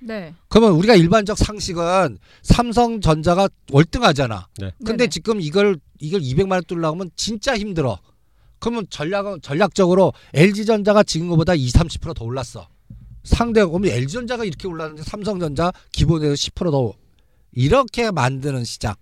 네. 그러면 우리가 일반적 상식은 삼성전자가 월등하잖아. 네. 근데 네네. 지금 이걸 이걸 200만 원 뚫려고 하면 진짜 힘들어. 그러면 전략은 전략적으로 LG전자가 지금 거보다 2, 30%더 올랐어. 상대가 그러면 LG전자가 이렇게 올랐는데 삼성전자 기본에서 10%더 이렇게 만드는 시작.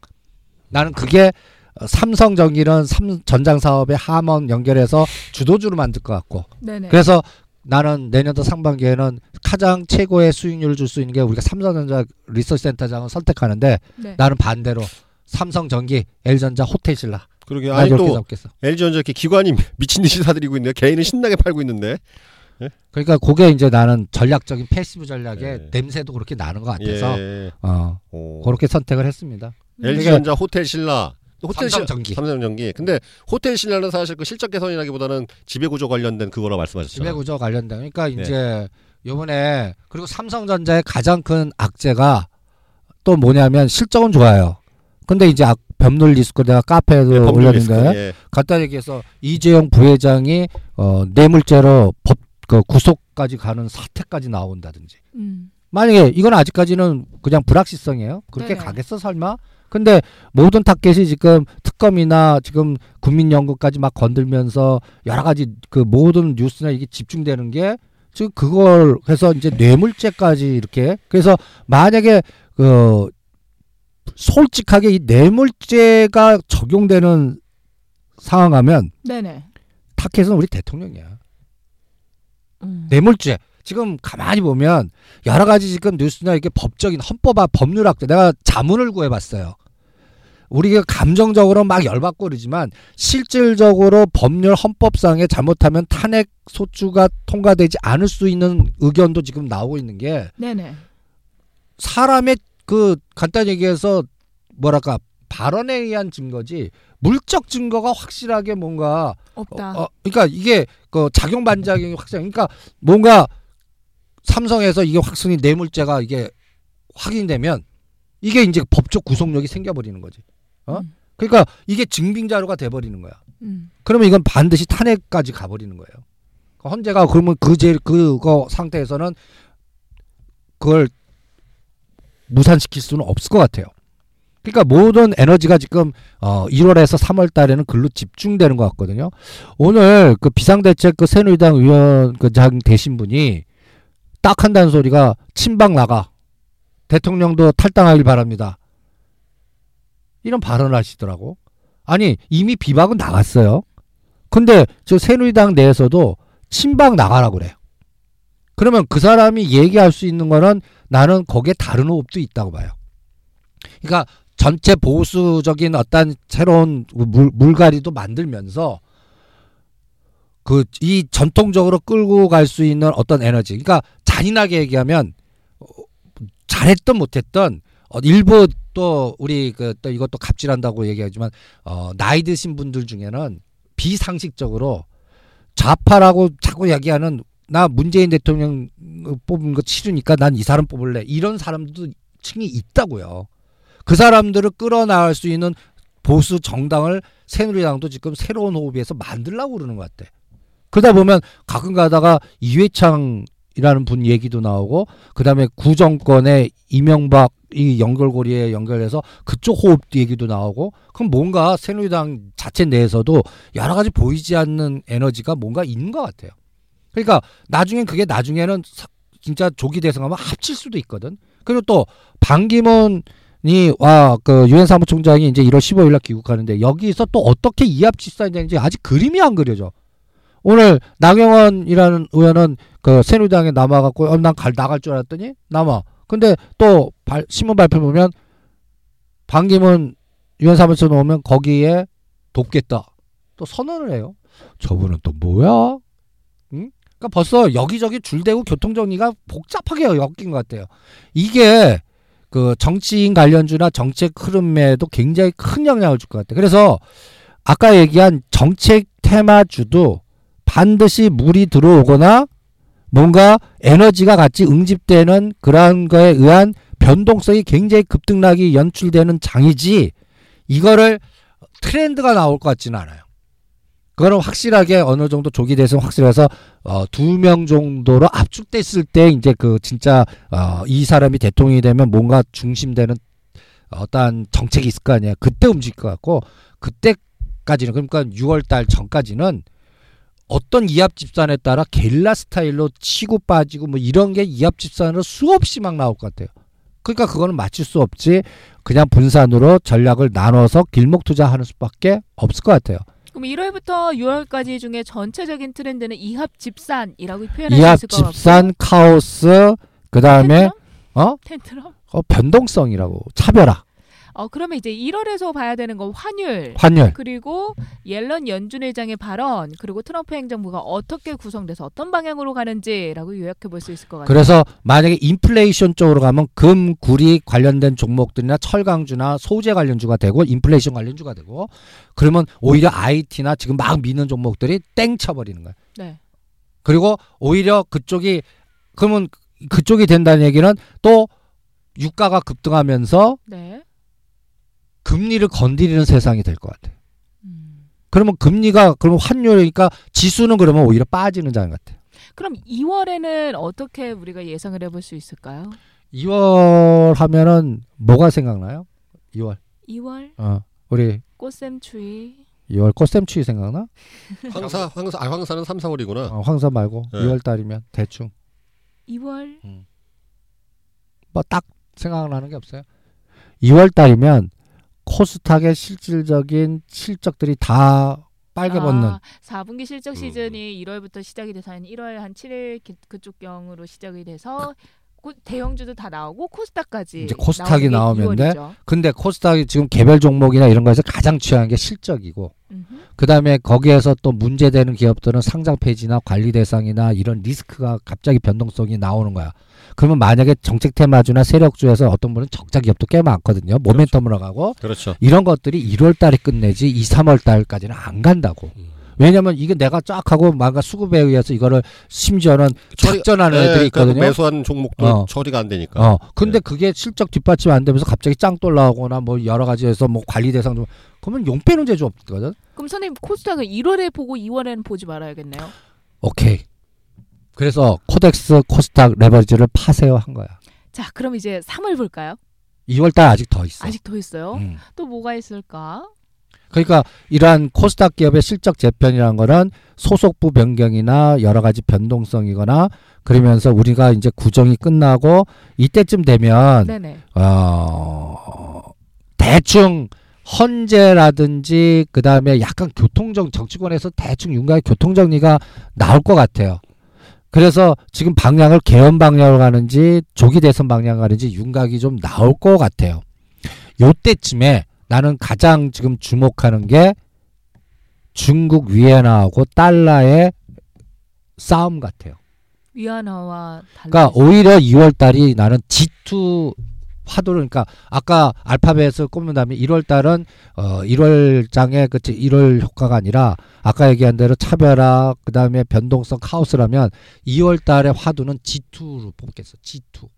나는 그게 어, 삼성전기는 삼 전장 사업의 함원 연결해서 주도주로 만들 것 같고. 네네. 그래서 나는 내년도 상반기에는 가장 최고의 수익률을 줄 수 있는 게 우리가 삼성전자 리서치 센터장을 선택하는데 네. 나는 반대로 삼성전기, LG전자, 호텔신라. 그러게 나 아니 또 잡겠어. LG전자 이렇게 기관이 미친 듯이 사들이고 있네. 개인은 신나게 팔고 있는데. 그러니까 그게 이제 나는 전략적인 passive 전략의 네. 냄새도 그렇게 나는 것 같아서 예. 어 오. 그렇게 선택을 했습니다. LG전자 호텔 신라. 호텔 신- 삼성 전기. 삼성 전기. 근데 호텔 신라는 사실 그 실적 개선이라기보다는 지배 구조 관련된 그거라 말씀하셨죠. 지배 구조 관련된 그러니까 네. 이제 요번에 그리고 삼성전자의 가장 큰 악재가 또 뭐냐면 실적은 좋아요. 근데 이제 악- 법률 리스크 내가 카페에도 예, 법률 올렸는데 리스크. 예. 간단히 얘기해서 이재용 부회장이 어, 뇌물죄로 법 그 구속까지 가는 사태까지 나온다든지 음. 만약에 이건 아직까지는 그냥 불확실성이에요. 그렇게 네네. 가겠어 설마? 근데 모든 타겟이 지금 특검이나 지금 국민연금까지 막 건들면서 여러 가지 그 모든 뉴스나 이게 집중되는 게 지금 그걸 해서 이제 뇌물죄까지 이렇게 그래서 만약에 그 솔직하게 이 뇌물죄가 적용되는 상황하면 네네. 타겟은 우리 대통령이야. 음. 뇌물죄. 지금 가만히 보면 여러 가지 지금 뉴스나 이게 법적인 헌법학 법률학자 내가 자문을 구해봤어요. 우리가 감정적으로 막 열받고 그러지만 실질적으로 법률 헌법상에 잘못하면 탄핵 소추가 통과되지 않을 수 있는 의견도 지금 나오고 있는 게 네네. 사람의 그 간단히 얘기해서 뭐랄까 발언에 의한 증거지 물적 증거가 확실하게 뭔가 없다. 어, 어, 그러니까 이게 그 작용 반작용이 확실해. 그러니까 뭔가 삼성에서 이게 확실히 뇌물죄가 이게 확인되면 이게 이제 법적 구속력이 생겨버리는 거지. 어? 음. 그러니까 이게 증빙 자료가 돼버리는 거야. 음. 그러면 이건 반드시 탄핵까지 가버리는 거예요. 그 헌재가 그러면 그제 그거 상태에서는 그걸 무산시킬 수는 없을 것 같아요. 그러니까 모든 에너지가 지금 어 1월에서 3월 달에는 글로 집중되는 것 같거든요. 오늘 그 비상대책 그 새누리당 의원 그장 되신 분이 딱 한다는 소리가 친박 나가 대통령도 탈당하길 바랍니다. 이런 발언을 하시더라고. 아니 이미 비박은 나갔어요. 근데 저 새누리당 내에서도 친박 나가라 그래요. 그러면 그 사람이 얘기할 수 있는 거는 나는 거기에 다른 호흡도 있다고 봐요. 그러니까 전체 보수적인 어떤 새로운 물, 물갈이도 만들면서 그 이 전통적으로 끌고 갈 수 있는 어떤 에너지. 그러니까 잔인하게 얘기하면 어, 잘했든 못했든 어, 일부 또 우리 그 또 이것도 갑질한다고 얘기하지만 어, 나이 드신 분들 중에는 비상식적으로 좌파라고 자꾸 얘기하는 나 문재인 대통령 뽑은 거 싫으니까 난 이 사람 뽑을래 이런 사람도 층이 있다고요. 그 사람들을 끌어나갈 수 있는 보수 정당을 새누리당도 지금 새로운 호흡에서 만들려고 그러는 것 같아. 그러다 보면 가끔 가다가 이회창 이라는 분 얘기도 나오고 그다음에 구정권의 이명박 이 연결고리에 연결해서 그쪽 호흡 얘기도 나오고 그럼 뭔가 새누리당 자체 내에서도 여러 가지 보이지 않는 에너지가 뭔가 있는 것 같아요. 그러니까 나중엔 그게 나중에는 사- 진짜 조기 대승하면 합칠 수도 있거든. 그리고 또 반기문이 와그 유엔 사무총장이 이제 1월 15일 날 귀국하는데 여기서 또 어떻게 이합 집산이 되는지 아직 그림이 안 그려져. 오늘 나경원이라는 의원은 그 새누리당에 남아갖고 어, 난 갈, 나갈 줄 알았더니 남아. 근데 또 발, 신문 발표 보면 반기문 유엔 사무총 오면 거기에 돕겠다. 또 선언을 해요. 저분은 또 뭐야? 응? 그러니까 벌써 여기저기 줄대고 교통 정리가 복잡하게 엮인 것 같아요. 이게 그 정치인 관련주나 정책 흐름에도 굉장히 큰 영향을 줄 것 같아요. 그래서 아까 얘기한 정책 테마주도 반드시 물이 들어오거나 뭔가 에너지가 같이 응집되는 그러한 거에 의한 변동성이 굉장히 급등락이 연출되는 장이지 이거를 트렌드가 나올 것 같지는 않아요. 그거는 확실하게 어느 정도 조기 대선 확실해서 어, 두 명 정도로 압축됐을 때 이제 그 진짜 어, 이 사람이 대통령이 되면 뭔가 중심되는 어떠한 정책이 있을 거 아니야. 그때 움직일 것 같고 그때까지는 그러니까 6월 달 전까지는 어떤 이합 집산에 따라 게릴라 스타일로 치고 빠지고 뭐 이런 게 이합 집산으로 수없이 막 나올 것 같아요. 그러니까 그거는 맞출 수 없지 그냥 분산으로 전략을 나눠서 길목 투자하는 수밖에 없을 것 같아요. 그럼 1월부터 6월까지 중에 전체적인 트렌드는 이합 집산이라고 표현할 이합 수 있을 것 같고. 집산 카오스 그 다음에 텐트럼? 어? 텐트럼? 어, 변동성이라고 차별화 어 그러면 이제 1월에서 봐야 되는 건 환율. 환율 그리고 옐런 연준 회장의 발언 그리고 트럼프 행정부가 어떻게 구성돼서 어떤 방향으로 가는지라고 요약해 볼 수 있을 것 같아요. 그래서 만약에 인플레이션 쪽으로 가면 금, 구리 관련된 종목들이나 철강주나 소재 관련주가 되고 인플레이션 관련주가 되고 그러면 오히려 IT나 지금 막 미는 종목들이 땡 쳐버리는 거야. 네. 그리고 오히려 그쪽이 그러면 그쪽이 된다는 얘기는 또 유가가 급등하면서 네. 금리를 건드리는 세상이 될 것 같아요. 음. 그러면 금리가 그러면 환율이니까 지수는 그러면 오히려 빠지는 장 같아요. 그럼 2월에는 어떻게 우리가 예상을 해볼 수 있을까요? 2월 하면은 뭐가 생각나요? 2월. 2월 어. 우리 꽃샘추위 2월 꽃샘추위 생각나? 황사 황사 아 황사는 3, 4월이구나. 어, 황사 말고 네. 2월 달이면 대충 2월 뭐딱 생각나는 게 없어요. 2월 달이면 코스닥의 실질적인 실적들이 다 빨개 벗는 아, 4분기 실적 음. 시즌이 1월부터 시작이 돼서 한 1월 한 7일 기- 그쪽 경으로 시작이 돼서 그 대형주도 다 나오고 코스닥까지 이제 코스닥이 나오면데 2월이죠. 근데 코스닥이 지금 개별 종목이나 이런 거에서 가장 취한 게 실적이고 음흠. 그다음에 거기에서 또 문제되는 기업들은 상장 폐지나 관리 대상이나 이런 리스크가 갑자기 변동성이 나오는 거야. 그러면 만약에 정책 테마주나 세력주에서 어떤 분은 적자 기업도 꽤 많거든요. 모멘텀으로 가고 그렇죠. 이런 것들이 1월 달에 끝내지 2, 3월 달까지는 안 간다고. 음. 왜냐면 이게 내가 쫙 하고 뭔가 수급에 의해서 이거를 심지어는 처리- 작전하는 네, 애들이 그러니까 있거든요. 매수한 종목도 어. 처리가 안 되니까. 어. 근데 네. 그게 실적 뒷받침 안 되면서 갑자기 짱 올라오거나 뭐 여러 가지에서 뭐 관리 대상 좀 그러면 용 빼는 재주 없거든. 그럼 선생님 코스닥은 1월에 보고 2월에는 보지 말아야겠네요. 오케이. 그래서 코덱스 코스닥 레버리지를 파세요 한 거야. 자, 그럼 이제 3월 볼까요? 2월 달 아직 더 있어. 아직 더 있어요. 음. 또 뭐가 있을까? 그러니까 이러한 코스닥 기업의 실적 재편이라는 거는 소속부 변경이나 여러 가지 변동성이거나 그러면서 우리가 이제 구정이 끝나고 이때쯤 되면 네네. 어 대충 헌재라든지 그다음에 약간 교통정 정치권에서 대충 윤곽의 교통정리가 나올 것 같아요. 그래서 지금 방향을 개헌 방향으로 가는지 조기 대선 방향 가는지 윤곽이 좀 나올 것 같아요. 요때쯤에 나는 가장 지금 주목하는 게 중국 위안화하고 달러의 싸움 같아요. 위안화와 달러. 그러니까 오히려 2월 달이 나는 G2 화두를 그러니까 아까 알파벳을 꼽는 다음에 1월 달은 어 1월 장에 그 1월 효과가 아니라 아까 얘기한 대로 차별화 그다음에 변동성 카오스라면 2월 달의 화두는 G2로 뽑겠어. G2.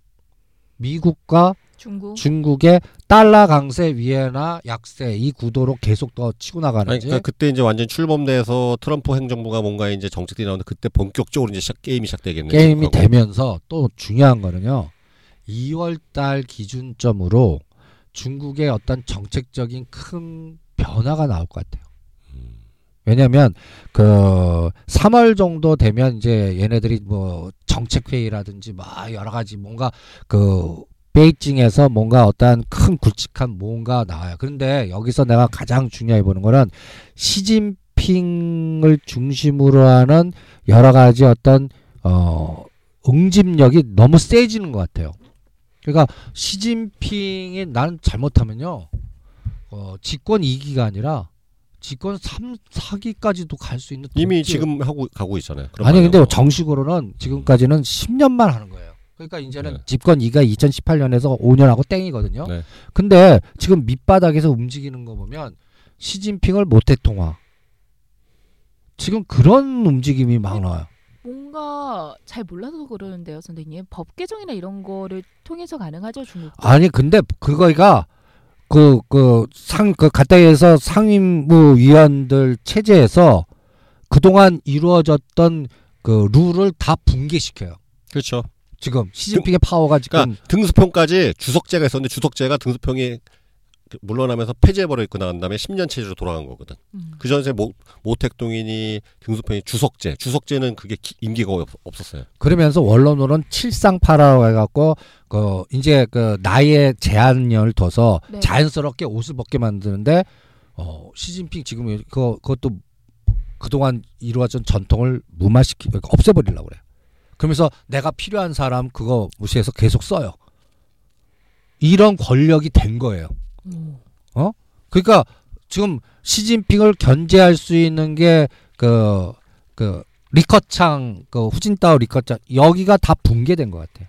미국과 중국. 중국의 달러 강세 위에나 약세 이 구도로 계속 더 치고 아니, 나가는지 그러니까 그때 이제 완전 출범돼서 트럼프 행정부가 뭔가 이제 정책들이 나오는데 그때 본격적으로 이제 시작, 게임이 시작되겠네. 게임이. 되면서 또 중요한 거는요. 2월 달 기준점으로 중국의 어떤 정책적인 큰 변화가 나올 것 같아요. 왜냐면 그 3월 정도 되면 이제 얘네들이 뭐 정책 회의라든지 막 여러 가지 뭔가 그 베이징에서 뭔가 어떠한 큰 굵직한 뭔가 나와요. 그런데 여기서 내가 가장 중요해 보는 거는 시진핑을 중심으로 하는 여러 가지 어떤 어 응집력이 너무 세지는 것 같아요. 그러니까 시진핑이 나는 잘못하면요, 어, 집권 2기가 아니라 집권 3, 4기까지도 갈 수 있는 이미 독재- 지금 하고 가고 있잖아요. 아니 근데. 정식으로는 지금까지는 10년만 하는 거예요. 그러니까 이제는 네. 집권 2가 2018년에서 5년하고 땡이거든요. 네. 근데 지금 밑바닥에서 움직이는 거 보면 시진핑을 모태 통화. 지금 그런 움직임이 막 나와요. 뭔가 잘 몰라서 그러는데요, 선생님. 법 개정이나 이런 거를 통해서 가능하죠, 중국? 아니 근데 그거가 그 그 상 그 가까이에서 상임부 위원들 체제에서 그동안 이루어졌던 그 룰을 다 붕괴시켜요. 그렇죠. 지금 시진핑의 파워가 지금 그러니까 등수평까지 주석제가 있었는데 주석제가 등수평이 그 물러나면서 폐지해버려 있고 나간 다음에 10년 체제로 돌아간 거거든. 음. 그 전에 모, 모택동이니 등수평이 주석제. 주석제는 그게 기- 임기가 없, 없었어요. 그러면서 원론으로는 칠상파라고 해갖고 그 이제 그 나이의 제한을 둬서 네. 자연스럽게 옷을 벗게 만드는데 어 시진핑 지금 그 그것도 그동안 이루어진 전통을 무마시키 없애버리려고 그래. 그러면서 내가 필요한 사람 그거 무시해서 계속 써요. 이런 권력이 된 거예요. 오. 그러니까 지금 시진핑을 견제할 수 있는 게 그 그 리커창 그 후진타오 리커창 여기가 다 붕괴된 것 같아요.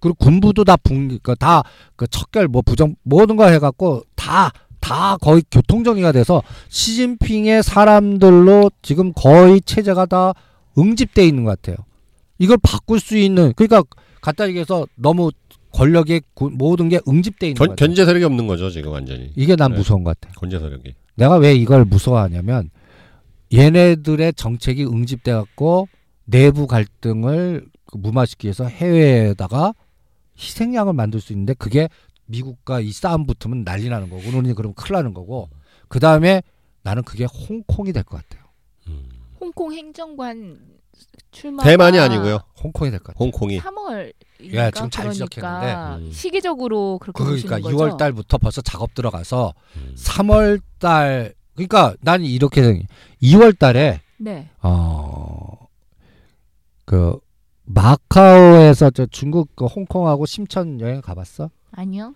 그리고 군부도 다 붕, 그다그 척결 뭐 부정 모든 거 해갖고 다다 거의 교통정리가 돼서 시진핑의 사람들로 지금 거의 체제가 다 응집돼 있는 것 같아요. 이걸 바꿀 수 있는 그러니까 간단히 얘기해서 너무 권력의 구- 모든 게 응집돼 있는 견, 같아요. 견제 세력이 없는 거죠 지금 완전히. 이게 난 네. 무서운 것 같아. 견제 세력이. 내가 왜 이걸 무서워하냐면 얘네들의 정책이 응집돼 갖고 내부 갈등을 그 무마시키기 위해서 해외에다가 희생양을 만들 수 있는데 그게 미국과 이 싸움 붙으면 난리 나는 거고 우리는 그럼 큰일 나는 거고 그 다음에 나는 그게 홍콩이 될 것 같아요. 홍콩 행정관 출마 대만이 아니고요. 홍콩이 될 것 같아요. 홍콩이. 3월 야, 지금 잘 그러니까 지적했는데. 음. 시기적으로 그렇게 그러니까 보시는 거죠. 2월 달부터 벌써 작업 들어가서 음. 3월 달 그러니까 난 이렇게 생각해. 2월 달에 네. 어, 그, 마카오에서 저 중국 그 홍콩하고 심천 여행 가봤어? 아니요.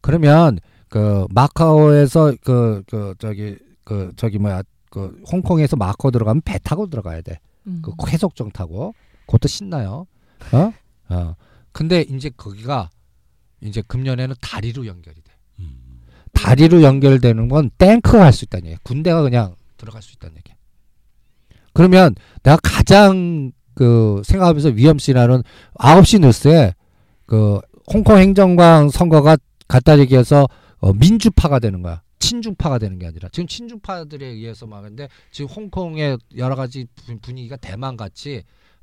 그러면 그 마카오에서 그, 그, 저기, 그, 저기 뭐야, 그 홍콩에서 마카오 들어가면 배 타고 들어가야 돼. 음. 그 해속정 타고. 그것도 신나요. 어? 어. 근데 이제 거기가 이제 금년에는 다리로 연결이 돼. 다리로 연결되는 건 탱크가 할 수 있다는 얘기야. 군대가 그냥 들어갈 수 있다는 얘기야. 그러면 내가 가장 그 생각하면서 위험시라는 9시 뉴스에 그 홍콩 행정관 선거가 갖다 얘기해서 어, 민주파가 되는 거야. 친중파가 되는 게 아니라 지금 친중파들에 의해서 막 근데 지금 홍콩의 여러 가지 분- 분위기가 대만 같이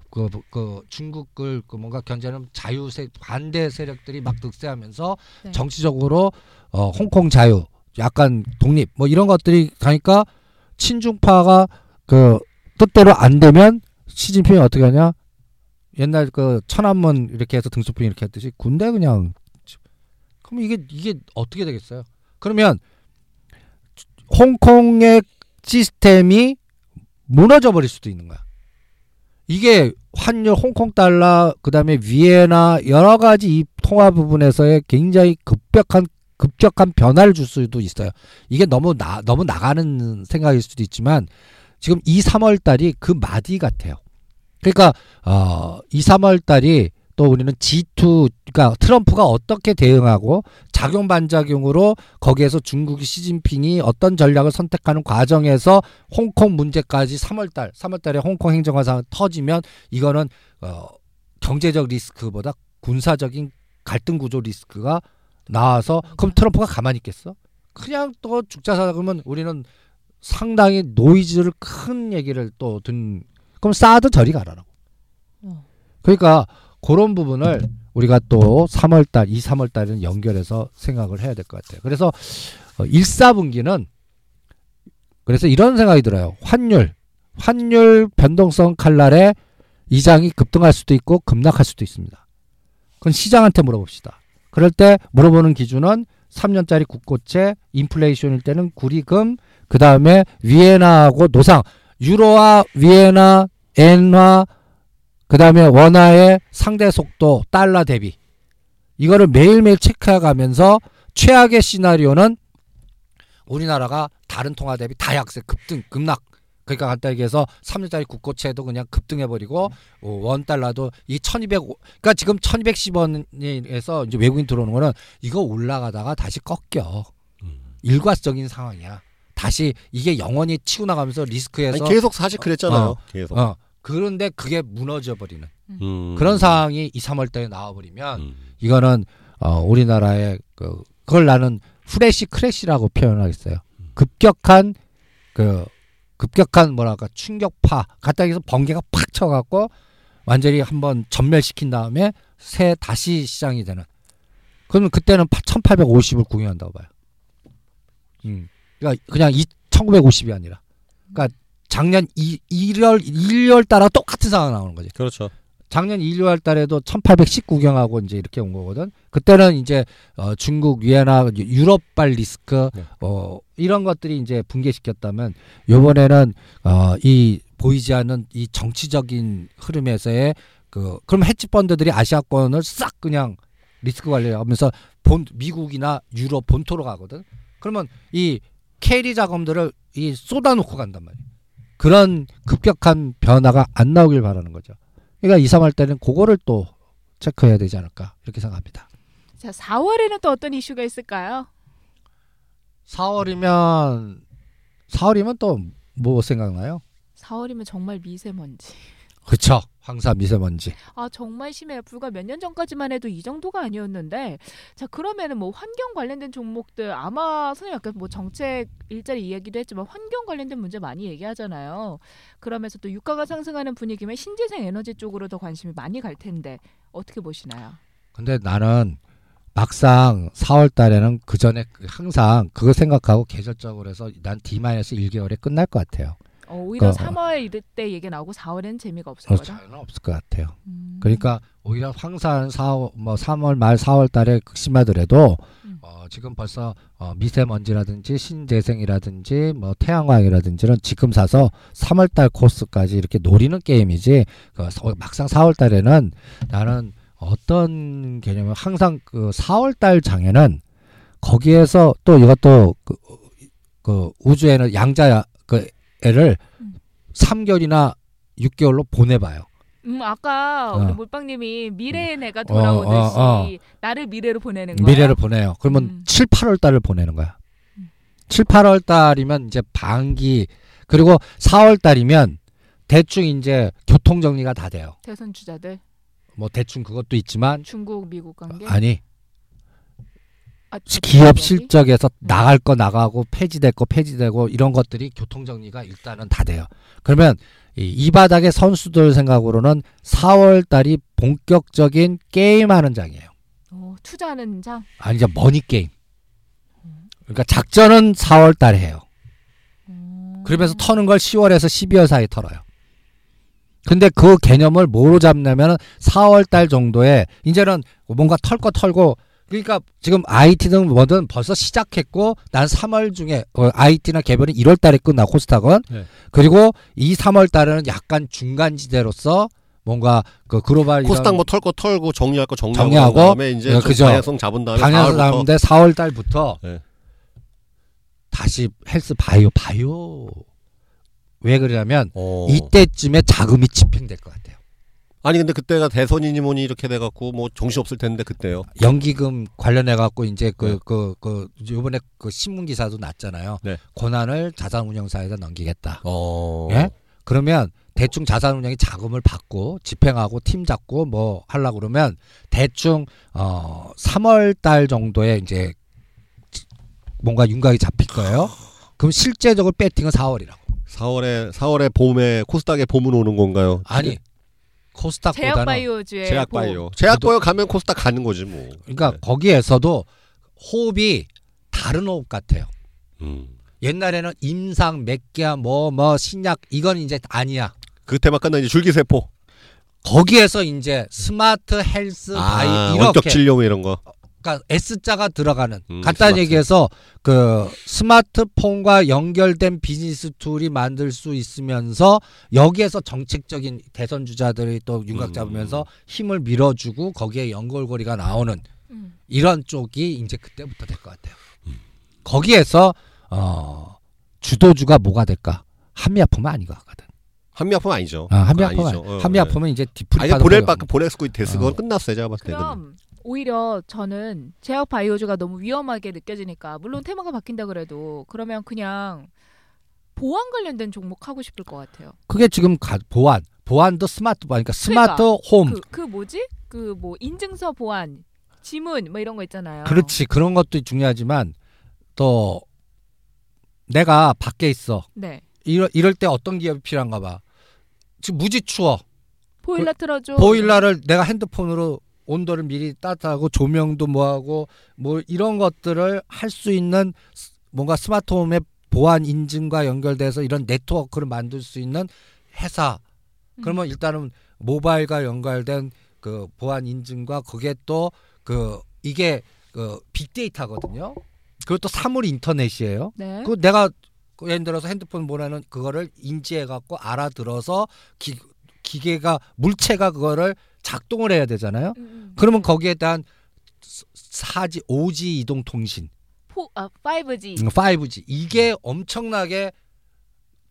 그, 그 중국을 그 뭔가 견제하는 자유세 반대 세력들이 막 득세하면서 네. 정치적으로 어 홍콩 자유 약간 독립 뭐 이런 것들이 가니까 친중파가 그 뜻대로 안 되면 시진핑이 어떻게 하냐 옛날 그 천안문 이렇게 해서 등수평 이렇게 했듯이 군대 그냥 그럼 이게 이게 어떻게 되겠어요? 그러면 홍콩의 시스템이 무너져 버릴 수도 있는 거야. 이게 환율 홍콩 달러 그다음에 위에나 여러 가지 이 통화 부분에서의 굉장히 급격한 급격한 변화를 줄 수도 있어요. 이게 너무 나 너무 나가는 생각일 수도 있지만 지금 2, 3월 달이 그 마디 같아요. 그러니까 어, 2, 3월 달이 또 우리는 G2 그러니까 트럼프가 어떻게 대응하고 작용 반작용으로 거기에서 중국이 시진핑이 어떤 전략을 선택하는 과정에서 홍콩 문제까지 3월 달, 3월 달에 홍콩 행정관 상 터지면 이거는 어, 경제적 리스크보다 군사적인 갈등 구조 리스크가 나와서 그럼 트럼프가 가만히 있겠어? 그냥 또 죽자 사 그러면 우리는 상당히 노이즈를 큰 얘기를 또 든 그럼 사드 저리 가라라고. 어. 그러니까 그런 부분을 우리가 또 3월 달, 2, 3월 달에는 연결해서 생각을 해야 될 것 같아요. 그래서 어, 1, 4분기는 그래서 이런 생각이 들어요. 환율, 환율 변동성 칼날에 이장이 급등할 수도 있고 급락할 수도 있습니다. 그건 시장한테 물어봅시다. 그럴 때 물어보는 기준은 3년짜리 국고채, 인플레이션일 때는 구리금, 그 다음에 위에나하고 노상, 유로와 위에나, 엔화, 그 다음에 원화의 상대 속도, 달러 대비. 이거를 매일매일 체크해 가면서 최악의 시나리오는 우리나라가 다른 통화 대비 다 약세 급등 급락. 그러니까 간단히 얘기해서 3년짜리 국고채도 그냥 급등해버리고 어, 원 달러도 이 1200, 그러니까 지금 1210원에서 이제 외국인 들어오는 거는 이거 올라가다가 다시 꺾여. 일과적인 상황이야. 다시 이게 영원히 치고 나가면서 리스크에서 아니, 계속 사실 그랬잖아요. 어. 계속. 어 그런데 그게 무너져 버리는 음. 그런 상황이 2, 3월 달에 나와 버리면 음. 이거는 어 우리나라의 그 그걸 나는 flash crash라고 표현하겠어요. 급격한 그 급격한 뭐랄까 충격파 갖다 해서 번개가 팍 쳐갖고 완전히 한번 전멸시킨 다음에 새 다시 시장이 되는. 그러면 그때는 1850을 구경한다고 봐요. 음. 그러니까 그냥 이 1950이 아니라. 그러니까 작년 2, 1월 1월 따라 똑같은 상황 나오는 거지. 그렇죠. 작년 1월 달에도 1819경하고 이제 이렇게 온 거거든. 그때는 이제 어 중국 위안화 유럽발 리스크 네. 어 이런 것들이 이제 붕괴시켰다면 요번에는 어이 보이지 않는 이 정치적인 흐름에서의 그 그럼 헤지 펀드들이 아시아권을 싹 그냥 리스크 관리하면서 본 미국이나 유럽 본토로 가거든. 그러면 이 carry 자금들을 이 쏟아놓고 간단 말이야. 그런 급격한 변화가 안 나오길 바라는 거죠. 그러니까 2, 3월 때는 그거를 또 체크해야 되지 않을까 이렇게 생각합니다. 자, 4월에는 또 어떤 이슈가 있을까요? 4월이면 4월이면 또 뭐 생각나요? 4월이면 정말 미세먼지. 그렇죠. 황사 미세먼지. 아 정말 심해요. 불과 몇 년 전까지만 해도 이 정도가 아니었는데 자 그러면은 뭐 환경 관련된 종목들 아마 선생님 아까 뭐 정책 일자리 이야기도 했지만 환경 관련된 문제 많이 얘기하잖아요. 그러면서 또 유가가 상승하는 분위기면 신재생 에너지 쪽으로 더 관심이 많이 갈 텐데 어떻게 보시나요? 근데 나는 막상 4월 달에는 그 전에 항상 그거 생각하고 계절적으로 해서 난 D-1개월에 끝날 것 같아요. 어, 오히려 어. 3월 이럴 때 얘기 나오고 4월에는 재미가 없을 어, 거다. 자유는 없을 것 같아요. 음. 그러니까 오히려 항상 4, 뭐 3월 말 4월 달에 극심하더라도 음. 어, 지금 벌써 어, 미세먼지라든지 신재생이라든지 뭐 태양광이라든지는 지금 사서 3월 달 코스까지 이렇게 노리는 게임이지 그 서- 막상 4월 달에는 나는 어떤 개념은 항상 그 4월 달 장에는 거기에서 또 이것도 그, 그 우주에는 양자 그 애를 음. 3개월이나 6개월로 보내봐요. 음 아까 어. 우리 몰빵님이 미래의 내가 돌아오듯이 어, 어. 나를 미래로 보내는 거야. 미래를 보내요. 그러면 음. 7, 8월 달을 보내는 거야. 음. 7, 8월 달이면 이제 반기 그리고 4월 달이면 대충 이제 교통 정리가 다 돼요. 대선 주자들 뭐 대충 그것도 있지만 중국 미국 관계. 아니 아, 기업? 실적에서 나갈 거 나가고 폐지될 거 폐지되고 이런 것들이 교통 정리가 일단은 다 돼요. 그러면 이, 이 바닥의 선수들 생각으로는 4월 달이 본격적인 게임하는 장이에요. 어, 투자하는 장. 아니 이제 머니 게임. 그러니까 작전은 4월 달에 해요. 음. 그러면서 터는 걸 10월에서 12월 사이에 털어요. 근데 그 개념을 뭐로 잡냐면 4월 달 정도에 이제는 뭔가 털 거 털고 그러니까 지금 IT든 뭐든 벌써 시작했고 난 3월 중에 어, IT나 개별은 1월 달에 끝나 코스닥은 네. 그리고 이 3월 달에는 약간 중간 지대로서 뭔가 그 글로벌 코스닥 뭐 털 거 털고 정리할 거 정리하고, 정리하고, 그런 다음에 이제 네, 좀 그죠. 방향성 잡은 다음에 4월부터 잡는데 4월 달부터 네. 다시 헬스 바이오 바이오 왜 그러냐면 어. 이때쯤에 자금이 집행될 것 같아요. 아니 근데 그때가 대선이니 뭐니 이렇게 돼갖고 뭐 정신 없을 텐데 그때요. 연기금 관련해 갖고 이제 그 네. 그그 요번에 그 신문 기사도 났잖아요. 네. 권한을 자산운용사에다 넘기겠다. 어. 예? 그러면 대충 자산운용이 자금을 받고 집행하고 팀 잡고 뭐 하려 고 그러면 대충 어 3월 달 정도에 이제 뭔가 윤곽이 잡힐 거예요. 그럼 실제적으로 배팅은 4월이라고. 4월에 4월에 봄에 코스닥에 봄은 오는 건가요? 아니 코스닥보다는 제약바이오주의 제약바이오. 제약바이오 가면 코스닥 가는 거지 뭐. 그러니까 네. 거기에서도 호흡이 다른 호흡 같아요. 음. 옛날에는 임상 맥기야 뭐 뭐 신약 이건 이제 아니야. 그 테마 끝나 이제 줄기세포. 거기에서 이제 smart health 바이 아, 이렇게 원격 진료 이런 거. 그러니까 S자가 들어가는 음, 간단히 스마트. 얘기해서 그 스마트폰과 연결된 비즈니스 tool이 만들 수 있으면서 여기에서 정책적인 대선 주자들이 또 윤곽 음. 잡으면서 힘을 밀어주고 거기에 연결고리가 나오는 음. 이런 쪽이 이제 그때부터 될 것 같아요. 거기에서 어 주도주가 뭐가 될까? 한미약품은 아닌 것 같거든. 한미약품 아니죠. 아, 그건 한미약품은 아니죠. 어, 한미약품은 이제 디프리 아니 보낼 바까 보냈고 됐을 건 끝났어요. 제가 봤을 때는. 그럼 오히려 저는 제약 바이오주가 너무 위험하게 느껴지니까 물론 테마가 바뀐다 그래도 그러면 그냥 보안 관련된 종목 하고 싶을 것 같아요. 그게 지금 가, 보안, 보안도 스마트 보안, 그러니까 smart home. 그, 그 뭐지? 그 뭐 인증서 보안, 지문 뭐 이런 거 있잖아요. 그렇지 그런 것도 중요하지만 또 내가 밖에 있어. 네. 이럴, 이럴 때 어떤 기업이 필요한가 봐. 지금 무지 추워. 보일러 틀어줘. 보일러를 내가 핸드폰으로 온도를 미리 따뜻하고 조명도 뭐하고 뭐 이런 것들을 할 수 있는 스- 뭔가 스마트홈의 보안 인증과 연결돼서 이런 네트워크를 만들 수 있는 회사 음. 그러면 일단은 모바일과 연결된 그 보안 인증과 그게 또 그 이게 그 빅데이터거든요. 그것도 사물 인터넷이에요. 네. 그 내가 그 예를 들어서 핸드폰 보내는 그거를 인지해 갖고 알아들어서 기, 기계가 물체가 그거를 작동을 해야 되잖아요. 음, 음. 그러면 거기에 대한 4G, 5G 이동 통신, 포, 아, 5G. 음, 5G 이게 엄청나게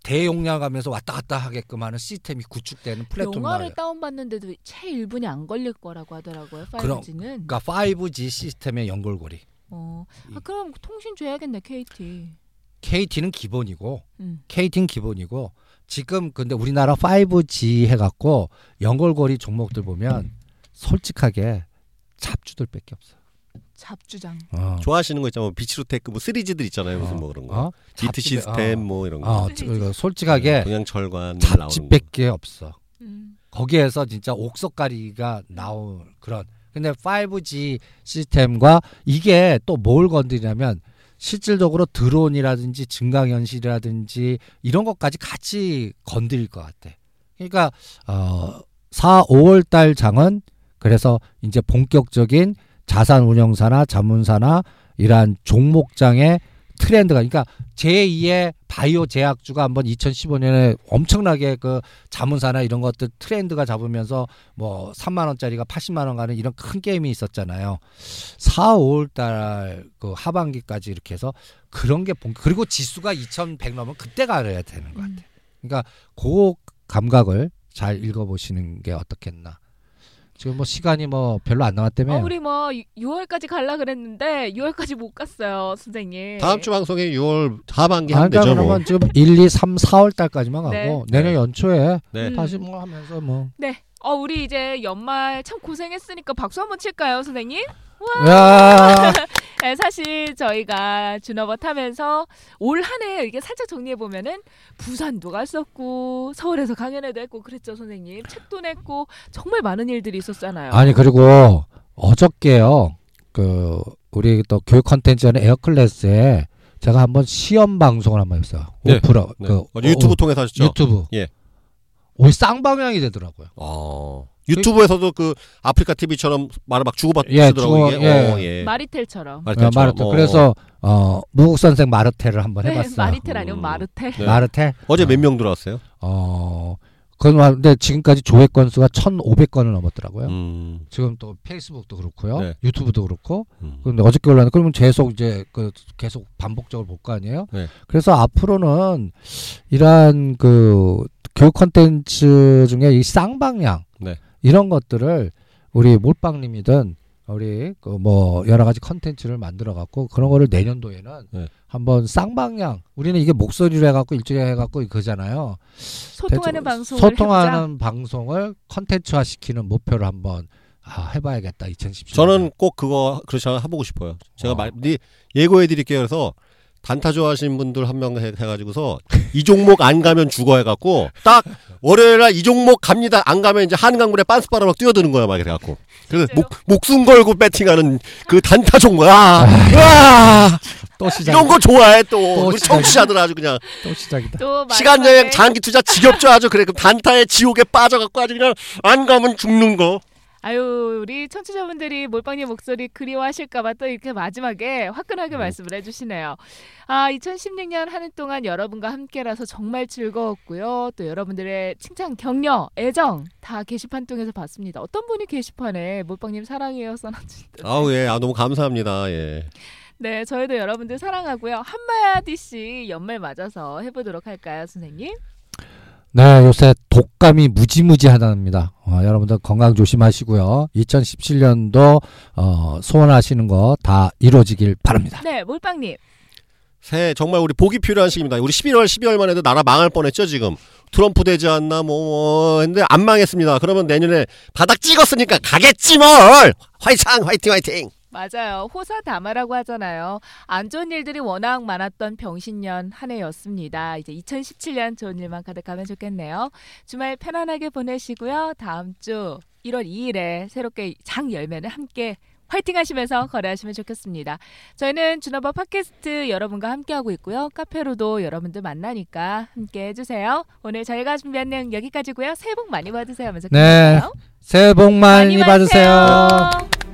대용량 하면서 왔다 갔다 하게끔 하는 시스템이 구축되는 플랫폼이 영화를. 다운받는데도 채 1분이 안 걸릴 거라고 하더라고요. 5G는. 그러니까 5G 시스템의 연결고리. 어. 아, 그럼 통신 줘야겠네, KT. KT는 기본이고 음. KT는 기본이고 지금 근데 우리나라 5G 해갖고 연결고리 종목들 보면 솔직하게 잡주들 밖에 없어. 잡주장. 어. 좋아하시는 거 있잖아요. 뭐 비치로테크 뭐 3G들 있잖아요. 무슨 뭐 그런 거. 어? 비트 시스템 어. 뭐 이런 거. 어, 솔직하게 동양철관 나오는 거. 잡지밖에 없어. 음. 거기에서 진짜 옥석가리가 나올 그런. 근데 5G 시스템과 이게 또 뭘 건드리냐면 실질적으로 드론이라든지 증강현실이라든지 이런 것까지 같이 건드릴 것 같아. 그러니까 어 4, 5월 달 장은 그래서 이제 본격적인 자산 운용사나 자문사나 이러한 종목장의 트렌드가 그러니까 제2의 바이오 제약주가 한번 2015년에 엄청나게 그 자문사나 이런 것들 트렌드가 잡으면서 뭐 3만 원짜리가 80만 원 가는 이런 큰 게임이 있었잖아요. 4, 5월 달 그 하반기까지 이렇게 해서 그런 게 본, 그리고 지수가 2100 넘으면 그때 가야 되는 것 같아. 음. 그러니까 그 감각을 잘 읽어보시는 게 어떻겠나. 지금 뭐 시간이 뭐 별로 안 남았다며. 어, 우리 뭐 6월까지 갈라 그랬는데 6월까지 못 갔어요, 선생님. 다음 주 방송에 6월 하반기 아, 그러니까 되죠 뭐. 그러면 지금 1, 2, 3, 4월 달까지만 가고 네. 내년 네. 연초에 네. 음. 다시 뭐 하면서 뭐. 네. 어, 우리 이제 연말 참 고생했으니까 박수 한번 칠까요, 선생님? 야, 네, 사실 저희가 준어버 타면서 올 한 해 이게 살짝 정리해 보면은 부산도 갔었고 서울에서 강연회도 했고 그랬죠, 선생님. 책도 냈고 정말 많은 일들이 있었잖아요. 아니 그리고 어저께요. 그 우리 또 교육 컨텐츠는 에어 클래스에 제가 한번 시험 방송을 한번 했어요. 네. 오프라 네. 그 유튜브 통해서 하셨죠? 유튜브. 예. 오이 쌍방향이 되더라고요. 어. 유튜브에서도 그 아프리카 TV처럼 말을 막 주고받더라고요. 예. 예. 어, 예. 마리텔처럼. 마르텔처럼. 어, 마르텔. 어. 그래서 어 무국 선생 마르텔을 한번 네, 해봤어요. 마리텔 아니면 음. 마르텔. 네. 마르텔. 어제 어. 몇명 들어왔어요? 어 그건 와- 근데 지금까지 조회 건수가 1,500건을 넘었더라고요. 음. 지금 또 페이스북도 그렇고요, 네. 유튜브도 그렇고. 음. 근데 어저께 올랐는데 그러면 계속 이제 그 계속 반복적으로 볼 거 아니에요? 네. 그래서 앞으로는 이러한 그 교육 콘텐츠 중에 이 쌍방향 네. 이런 것들을 우리 몰빵님이든 우리 그 뭐 여러 가지 컨텐츠를 만들어 갖고 그런 거를 내년도에는 네. 한번 쌍방향 우리는 이게 목소리로 해갖고 일주일에 해갖고 그거잖아요. 소통하는 대충 방송을 해보자. 소통하는 방송을 컨텐츠화 시키는 목표를 한번 아, 해봐야겠다 2017. 저는 꼭 그거 그렇지 않아 해보고 싶어요. 제가 어. 말, 네, 예고해 드릴게요. 그래서 단타 좋아하시는 분들 한 명 해가지고서 이 종목 안 가면 죽어 해갖고 딱 월요일 날이 종목 갑니다. 안 가면 이제 한강물에 빤스바람 막 뛰어드는 거야 막 이래갖고 그래서 진짜요? 목, 목숨 걸고 배팅하는 그 단타 종목 아, 와또 시작. 이런 거 좋아해 또 또. 청취자들 아주 그냥 또 시작이다. 또 시간 여행 장기 투자 지겹죠 아주 그래 그 단타의 지옥에 빠져갖고 아주 그냥 안 가면 죽는 거 아유 우리 청취자분들이 몰빵님 목소리 그리워하실까봐 또 이렇게 마지막에 화끈하게 음. 말씀을 해주시네요. 아 2016년 한 해 동안 여러분과 함께라서 정말 즐거웠고요. 또 여러분들의 칭찬, 격려, 애정 다 게시판 통해서 봤습니다. 어떤 분이 게시판에 몰빵님 사랑해요 써놨는데 아우 예 아, 너무 감사합니다 예 네, 저희도 여러분들 사랑하고요. 한마디씩 연말 맞아서 해보도록 할까요, 선생님? 네, 요새 독감이 무지무지하답니다. 어, 여러분들 건강 조심하시고요. 2017년도 어, 소원하시는 거 다 이루어지길 바랍니다. 네, 몰빵님. 새해 정말 우리 복이 필요한 시기입니다. 우리 11월, 12월만 해도 나라 망할 뻔했죠 지금. 트럼프 되지 않나 뭐, 뭐 했는데 안 망했습니다. 그러면 내년에 바닥 찍었으니까 가겠지 뭘. 화이팅 화이팅 화이팅. 맞아요. 호사다마라고 하잖아요. 안 좋은 일들이 워낙 많았던 병신년 한 해였습니다. 이제 2017년 좋은 일만 가득하면 좋겠네요. 주말 편안하게 보내시고요. 다음 주 1월 2일에 새롭게 장 열면은 함께 화이팅 하시면서 거래하시면 좋겠습니다. 저희는 준어버 팟캐스트 여러분과 함께하고 있고요. 카페로도 여러분들 만나니까 함께 해주세요. 오늘 저희가 준비한 내용 여기까지고요. 새해 복 많이 받으세요 하면서 네. 새해 복 많이 받으세요. 받으세요.